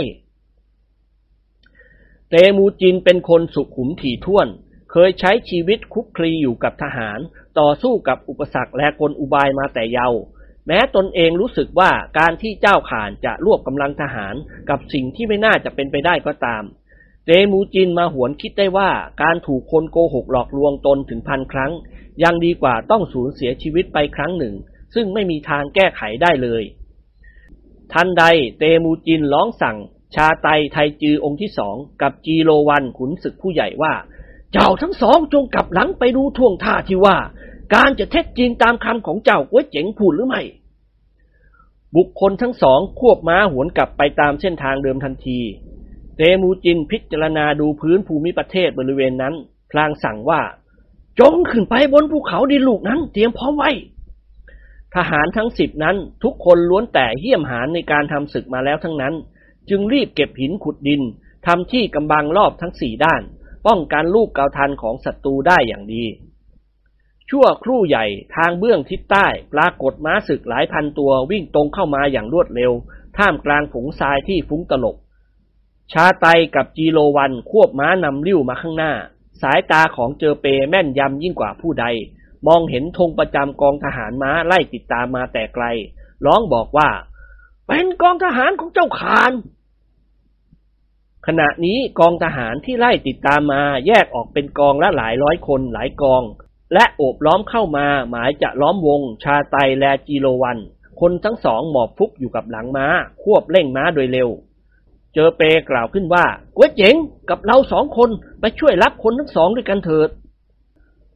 เตมูจินเป็นคนสุขุมถี่ถ้วน เคยใช้ชีวิตคุกคลีอยู่กับทหาร ต่อสู้กับอุปสรรคและกลอุบายมาแต่เยาว์แม้ตนเองรู้สึกว่าการที่เจ้าข่านจะรวบกำลังทหารกับสิ่งที่ไม่น่าจะเป็นไปได้ก็ตามเตมูจินมาหวนคิดได้ว่าการถูกคนโกหกหลอกลวงตนถึงพันครั้ง ยังดีกว่าต้องสูญเสียชีวิตไปครั้งหนึ่ง ซึ่งไม่มีทางแก้ไขได้เลย ทันใดเตมูจินร้องสั่ง ชาไตไทจือองค์ที่สองกับจีโรวันขุนศึกผู้ใหญ่ว่า เจ้าทั้งสองจงกลับหลังไปดูท่วงท่าที่ว่า การจะเท็จจริงตามคำของเจ้าก้วยเจ๋งพูดหรือไม่ บุคคลทั้งสองควบม้าหวนกลับไปตามเส้นทางเดิมทันที เตมูจินพิจารณาดูพื้นภูมิประเทศบริเวณนั้น พลางสั่งว่า จงขึ้นไปบนภูเขาดินลูกนั้นเตรียมพร้อมไว้ ทหารทั้งสิบนั้นทุกคนล้วนแต่เหี้ยมหาญในการทำศึกมาแล้วทั้งนั้น จึงรีบเก็บหินขุดดินทำที่กำบังรอบทั้งสี่ด้าน ป้องกันลูกเกาทันของศัตรูได้อย่างดี ชั่วครู่ใหญ่ทางเบื้องทิศใต้ปรากฏม้าศึกหลายพันตัววิ่งตรงเข้ามาอย่างรวดเร็ว ท่ามกลางฝูงทรายที่ฟุ้งตลบ ชาไตกับจีโรวันควบม้านำริ้วมาข้างหน้า สายตาของเจอเปแม่นยำยิ่งกว่าผู้ใด มองเห็นธงประจำกองทหารม้าไล่ติดตามมาแต่ไกล ร้องบอกว่า เป็นกองทหารของเจ้าขาน ขณะนี้กองทหารที่ไล่ติดตามมาแยกออกเป็นกองละหลายร้อยคนหลายกอง และโอบล้อมเข้ามาหมายจะล้อมวง ชาไตและจีโรวัน คนทั้งสองหมอบฟุบอยู่กับหลังม้า ควบเร่งม้าโดยเร็ว เจอเปกล่าวขึ้นว่าก๋วยเจ๋งกับเราสองคนไปช่วยรับคนทั้งสองด้วยกันเถิด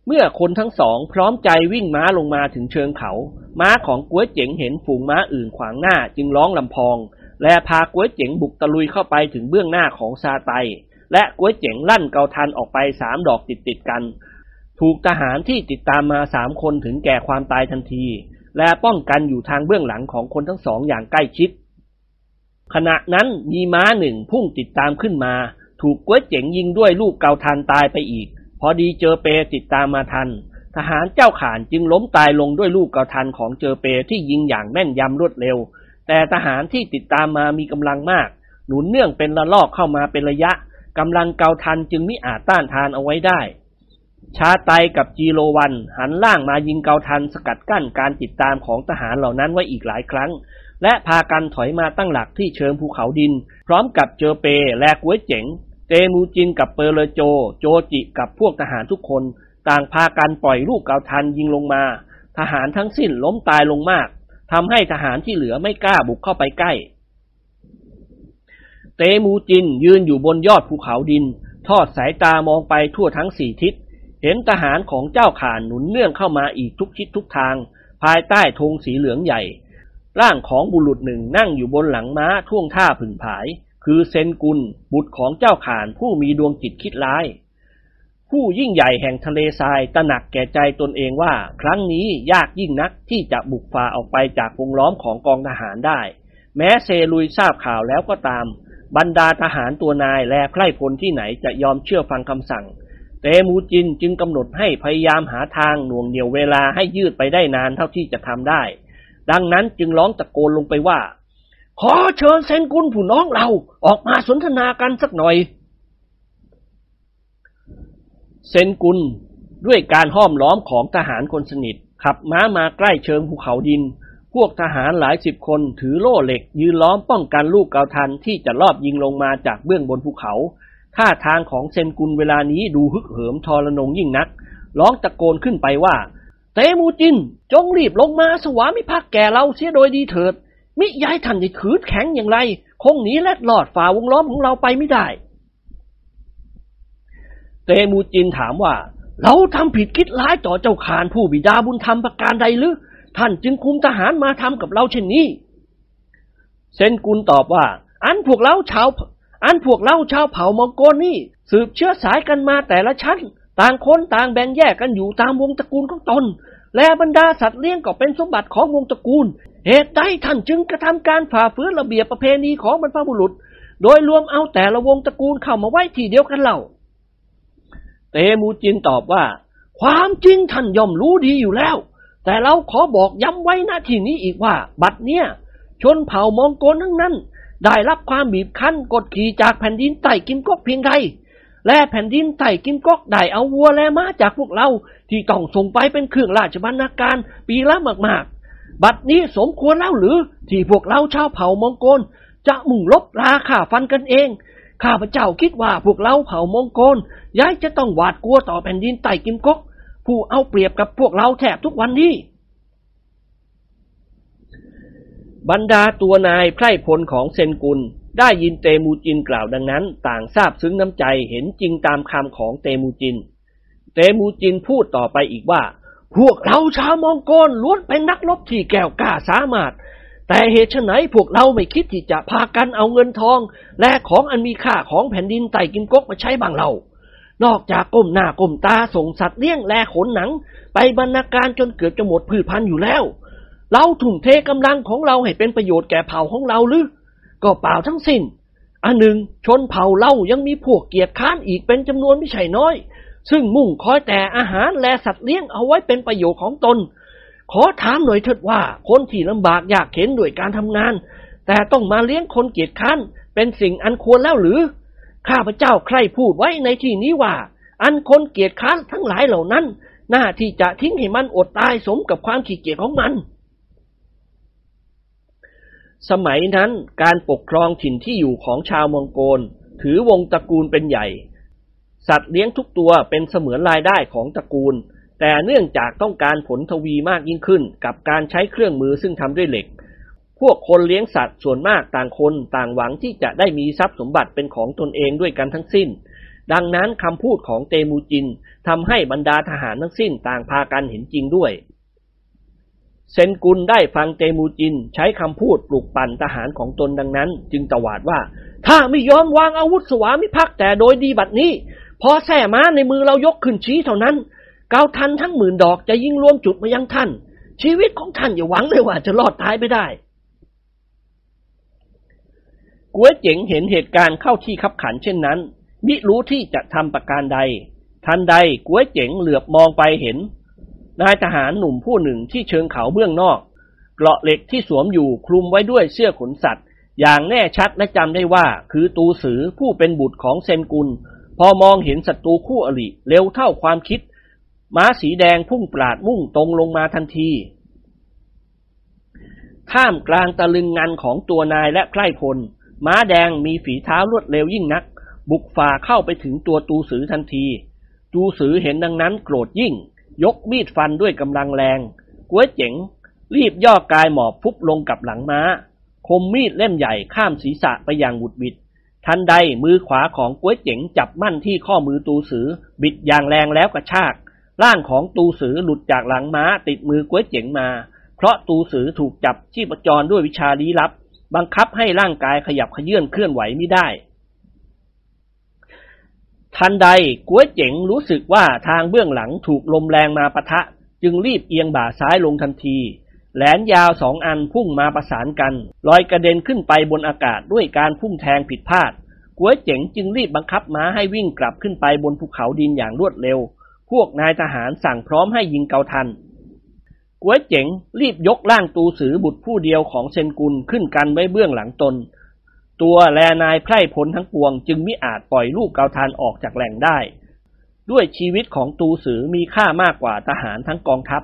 เมื่อคนทั้งสองพร้อมใจวิ่งม้าลงมาถึงเชิงเขา ม้าของก๋วยเจ๋งเห็นฝูงม้าอื่นขวางหน้าจึงร้องลำพอง และพาก๋วยเจ๋งบุกตะลุยเข้าไปถึงเบื้องหน้าของซาไต และก๋วยเจ๋งลั่นเกาทันออกไปสามดอกติดติดกัน ถูกทหารที่ติดตามมาสามคนถึงแก่ความตายทันที และป้องกันอยู่ทางเบื้องหลังของคนทั้งสองอย่างใกล้ชิด ขณะนั้นมีม้าหนึ่งพุ่งติดตามขึ้นมา ถูกก๋วยเจ๋งยิงด้วยลูกเกาทันตายไปอีก พอดีเจอเปติดตามมาทัน ทหารเจ้าข่านจึงล้มตายลงด้วยลูกเกาทันของเจอเปที่ยิงอย่างแม่นยำรวดเร็ว แต่ทหารที่ติดตามมามีกำลังมาก หนุนเนื่องเป็นระลอกเข้ามาเป็นระยะกำลังเกาทันจึงมิอาจต้านทานเอาไว้ได้ ชาไตกับจีโรวันหันล่างมายิงเกาทันสกัดกั้นการติดตามของทหารเหล่านั้นไว้อีกหลายครั้ง และพากันถอยมาตั้งหลักที่เชิงภูเขาดิน พร้อมกับเจอเป และกวยเจ๋ง เตมูจินกับเปอร์เลโจ โจจิกับพวกทหารทุกคน ต่างพากันปล่อยลูกเกาทันยิงลงมา ทหารทั้งสิ้นล้มตายลงมาก ทำให้ทหารที่เหลือไม่กล้าบุกเข้าไปใกล้ เตมูจินยืนอยู่บนยอดภูเขาดิน ทอดสายตามองไปทั่วทั้งสี่ทิศ เห็นทหารของเจ้าข่านหนุนเนื่องเข้ามาอีกทุกทิศทุกทาง ภายใต้ธงสีเหลืองใหญ่ ร่างของบุรุษหนึ่งนั่งอยู่บนหลังม้าท่วงท่าผึ่งผาย คือเซนกุลบุตรของเจ้าข่านผู้มีดวงจิตคิดร้าย ผู้ยิ่งใหญ่แห่งทะเลทรายตระหนักแก่ใจตนเองว่า ครั้งนี้ยากยิ่งนักที่จะบุกฝ่าออกไปจากวงล้อมของกองทหารได้ แม้เซลุยทราบข่าวแล้วก็ตาม บรรดาทหารตัวนายและไพร่พลที่ไหนจะยอมเชื่อฟังคำสั่ง เตมูจินจึงกำหนดให้พยายามหาทางหน่วงเหนี่ยวเวลาให้ยืดไปได้นานเท่าที่จะทำได้ ดังนั้นจึงร้องตะโกนลงไปว่า ขอเชิญเซนกุลผู้น้องเราออกมาสนทนากันสักหน่อย เซนกุลด้วยการห้อมล้อมของทหารคนสนิท ขับม้ามาใกล้เชิงภูเขาดิน พวกทหารหลายสิบคนถือโล่เหล็ก ยืนล้อมป้องกันลูกเกาทันที่จะลอบยิงลงมาจากเบื้องบนภูเขาท่าทางของเซนกุลเวลานี้ดูฮึกเหิมทรนงยิ่งนัก ร้องตะโกนขึ้นไปว่า เตมูจิน จงรีบลงมาสวามิภักดิ์แก่เราเสียโดยดีเถิด มิย้ายท่านจะขืนแข็งอย่างไร คงหนีและหลอดฝ่าวงล้อมของเราไปไม่ได้ เตมูจินถามว่า เราทำผิดคิดร้ายต่อเจ้าขานผู้บิดาบุญธรรมประการใดหรือ ท่านจึงคุมทหารมาทำกับเราเช่นนี้ เซนกุลตอบว่า อันพวกเราชาว อันพวกเราชาวเผ่ามองโกนี่ สืบเชื้อสายกันมาแต่ละชั้น ต่างคนต่างแบ่งแยกกันอยู่ตามวงตระกูลของตน และบรรดาสัตว์เลี้ยงก็เป็นสมบัติของวงตระกูล เหตุใดท่านจึงกระทำการฝ่าฝืนระเบียบประเพณีของบรรพบุรุษ โดยรวมเอาแต่ละวงตระกูลเข้ามาไว้ที่เดียวกันเล่า เตมูจินตอบว่า ความจริงท่านย่อมรู้ดีอยู่แล้ว แต่เราขอบอกย้ำไว้ณที่นี้อีกว่า บัดเนี้ยชนเผ่ามองโกลทั้งนั้น ได้รับความบีบคั้นกดขี่จากแผ่นดินใต้กิมก๊กเพียงใดและแผ่นดินใต้กิมก๊กได้เอาวัวและม้าจากพวกเรา ที่ต้องส่งไปเป็นเครื่องราชบรรณาการปีละมากๆ บัดนี้สมควรแล้วหรือที่พวกเราชาวเผ่ามองโกลจะมุ่งลบราข่าฟันกันเอง ข้าพเจ้าคิดว่าพวกเราเผ่ามองโกลย้ายจะต้องหวาดกลัวต่อแผ่นดินใต้กิมก๊กผู้เอาเปรียบกับพวกเราแทบทุกวันนี้ บรรดาตัวนายไพร่พลของเซนกุล ได้ยินเตมูจินกล่าวดังนั้น ต่างทราบซึ้งน้ำใจเห็นจริงตามคำของเตมูจิน เตมูจินพูดต่อไปอีกว่า พวกเราชาวมองโกลล้วนเป็นนักรบที่แก้วกล้าสามารถ แต่เหตุไฉนพวกเราไม่คิดที่จะพากันเอาเงินทอง และของอันมีค่าของแผ่นดินไต่กินก๊กมาใช้บางเรา นอกจากก้มหน้าก้มตาส่งสัตว์เลี้ยงแลขนหนัง ไปบรรณาการจนเกือบจะหมดพืชพันธุ์อยู่แล้ว เราทุ่มเทกำลังของเราให้เป็นประโยชน์แก่เผ่าของเราหรือ ก็เปล่าทั้งสิ้น อันหนึ่งชนเผ่าเรายังมีพวกเกียรติค้านอีกเป็นจำนวนไม่ใช่น้อย ซึ่งมุ่งคอยแต่อาหารและสัตว์เลี้ยงเอาไว้เป็นประโยชน์ของตน ขอถามหน่อยเถิดว่า คนที่ลำบากยากเข็นด้วยการทำงาน แต่ต้องมาเลี้ยงคนเกียรติค้านเป็นสิ่งอันควรแล้วหรือ ข้าพเจ้าใครพูดไว้ในที่นี้ว่า อันคนเกียรติค้านทั้งหลายเหล่านั้น หน้าที่จะทิ้งให้มันอดตายสมกับความขี้เกียจของมัน สมัยนั้นการปกครองถิ่นที่อยู่ของชาวมองโกล ถือวงตระกูลเป็นใหญ่ สัตว์เลี้ยงทุกตัวเป็นเสมือนรายได้ของตระกูล แต่เนื่องจากต้องการผลทวีมากยิ่งขึ้น กับการใช้เครื่องมือซึ่งทำด้วยเหล็ก พวกคนเลี้ยงสัตว์ส่วนมากต่างคนต่างหวังที่จะได้มีทรัพย์สมบัติเป็นของตนเองด้วยกันทั้งสิ้น ดังนั้นคำพูดของเตมูจินทำให้บรรดาทหารทั้งสิ้นต่างพากันเห็นจริงด้วย เซนกุลได้ฟังเตมูจินใช้คำพูดปลุกปั่นทหารของตนดังนั้น จึงตวาดว่า ถ้าไม่ยอมวางอาวุธสวามิภักดิ์แต่โดยดีบัดนี้พอแส่ม้าในมือเรายกขึ้นชี้เท่านั้น เกาทันทั้งหมื่นดอกจะยิ่งรวมจุดมายังท่าน ชีวิตของท่านอย่าหวังเลยว่าจะรอดตายไปได้กัวเจ๋งเห็นเหตุการณ์เข้าที่ขับขันเช่นนั้น มิรู้ที่จะทำประการใด ทันใดกัวเจ๋งเหลือบมองไปเห็น นายทหารหนุ่มผู้หนึ่งที่เชิงเขาเบื้องนอก เกราะเหล็กที่สวมอยู่คลุมไว้ด้วยเสื้อขนสัตว์ อย่างแน่ชัดและจำได้ว่าคือตูสือผู้เป็นบุตรของเซนกุล พอมองเห็นศัตรูคู่อริเร็วเท่าความคิด ม้าสีแดงพุ่งปราดมุ่งตรงลงมาทันที ท่ามกลางตะลึงงันของตัวนายและไพร่พล ม้าแดงมีฝีเท้ารวดเร็วยิ่งนัก บุกฝ่าเข้าไปถึงตัวตูสือทันที ตูสือเห็นดังนั้นโกรธยิ่ง ยกมีดฟันด้วยกำลังแรงกัวเจ๋ง รีบย่อกายหมอบฟุบลงกับหลังม้า คมมีดเล่มใหญ่ข้ามศีรษะไปอย่างหวุดหวิดทันใดมือขวาของกัวเจ๋งจับมั่นที่ข้อมือตูสือ บิดอย่างแรงแล้วกระชาก ร่างของตูสือหลุดจากหลังม้าติดมือกัวยเจ๋งมา เพราะตูสือถูกจับชีพจรด้วยวิชาลี้ลับ บังคับให้ร่างกายขยับเขยื่อนเคลื่อนไหวไม่ได้ ทันใดกัวยเจ๋งรู้สึกว่าทางเบื้องหลังถูกลมแรงมาปะทะ จึงรีบเอียงบ่าซ้ายลงทันที แหลนยาวสองอันพุ่งมาประสานกัน ลอยกระเด็นขึ้นไปบนอากาศด้วยการพุ่งแทงผิดพลาดกัวยเจ๋งจึงรีบบังคับม้าให้วิ่งกลับขึ้นไปบนภูเขาดินอย่างรวดเร็ว พวกนายทหารสั่งพร้อมให้ยิงเกาทันกัวเจ๋งรีบยกร่างตูสือบุตรผู้เดียวของเซนกุลขึ้นกันไว้เบื้องหลังตน ตัวแลนายไพร่พลทั้งปวงจึงมิอาจปล่อยลูกเกาทันออกจากแหล่งได้ ด้วยชีวิตของตูสือมีค่ามากกว่าทหารทั้งกองทัพ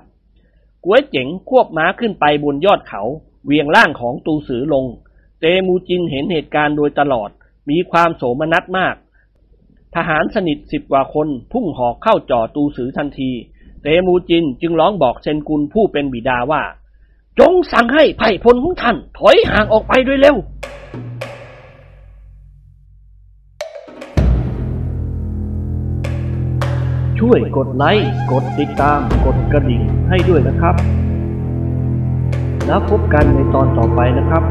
กัวเจ๋งควบม้าขึ้นไปบนยอดเขา เวียงร่างของตูสือลง เตมูจินเห็นเหตุการณ์โดยตลอด มีความโสมนัสมาก ทหารสนิทสิบกว่าคนพุ่งหอกเข้าจ่อตูสือทันที เตมูจินจึงร้องบอกเซนกุลผู้เป็นบิดาว่า จงสั่งให้ไผ่พลของท่านถอยห่างออกไปด้วยเร็วช่วยกดไลค์ กดติดตาม กดกระดิ่งให้ด้วยนะครับ แล้วพบกันในตอนต่อไปนะครับ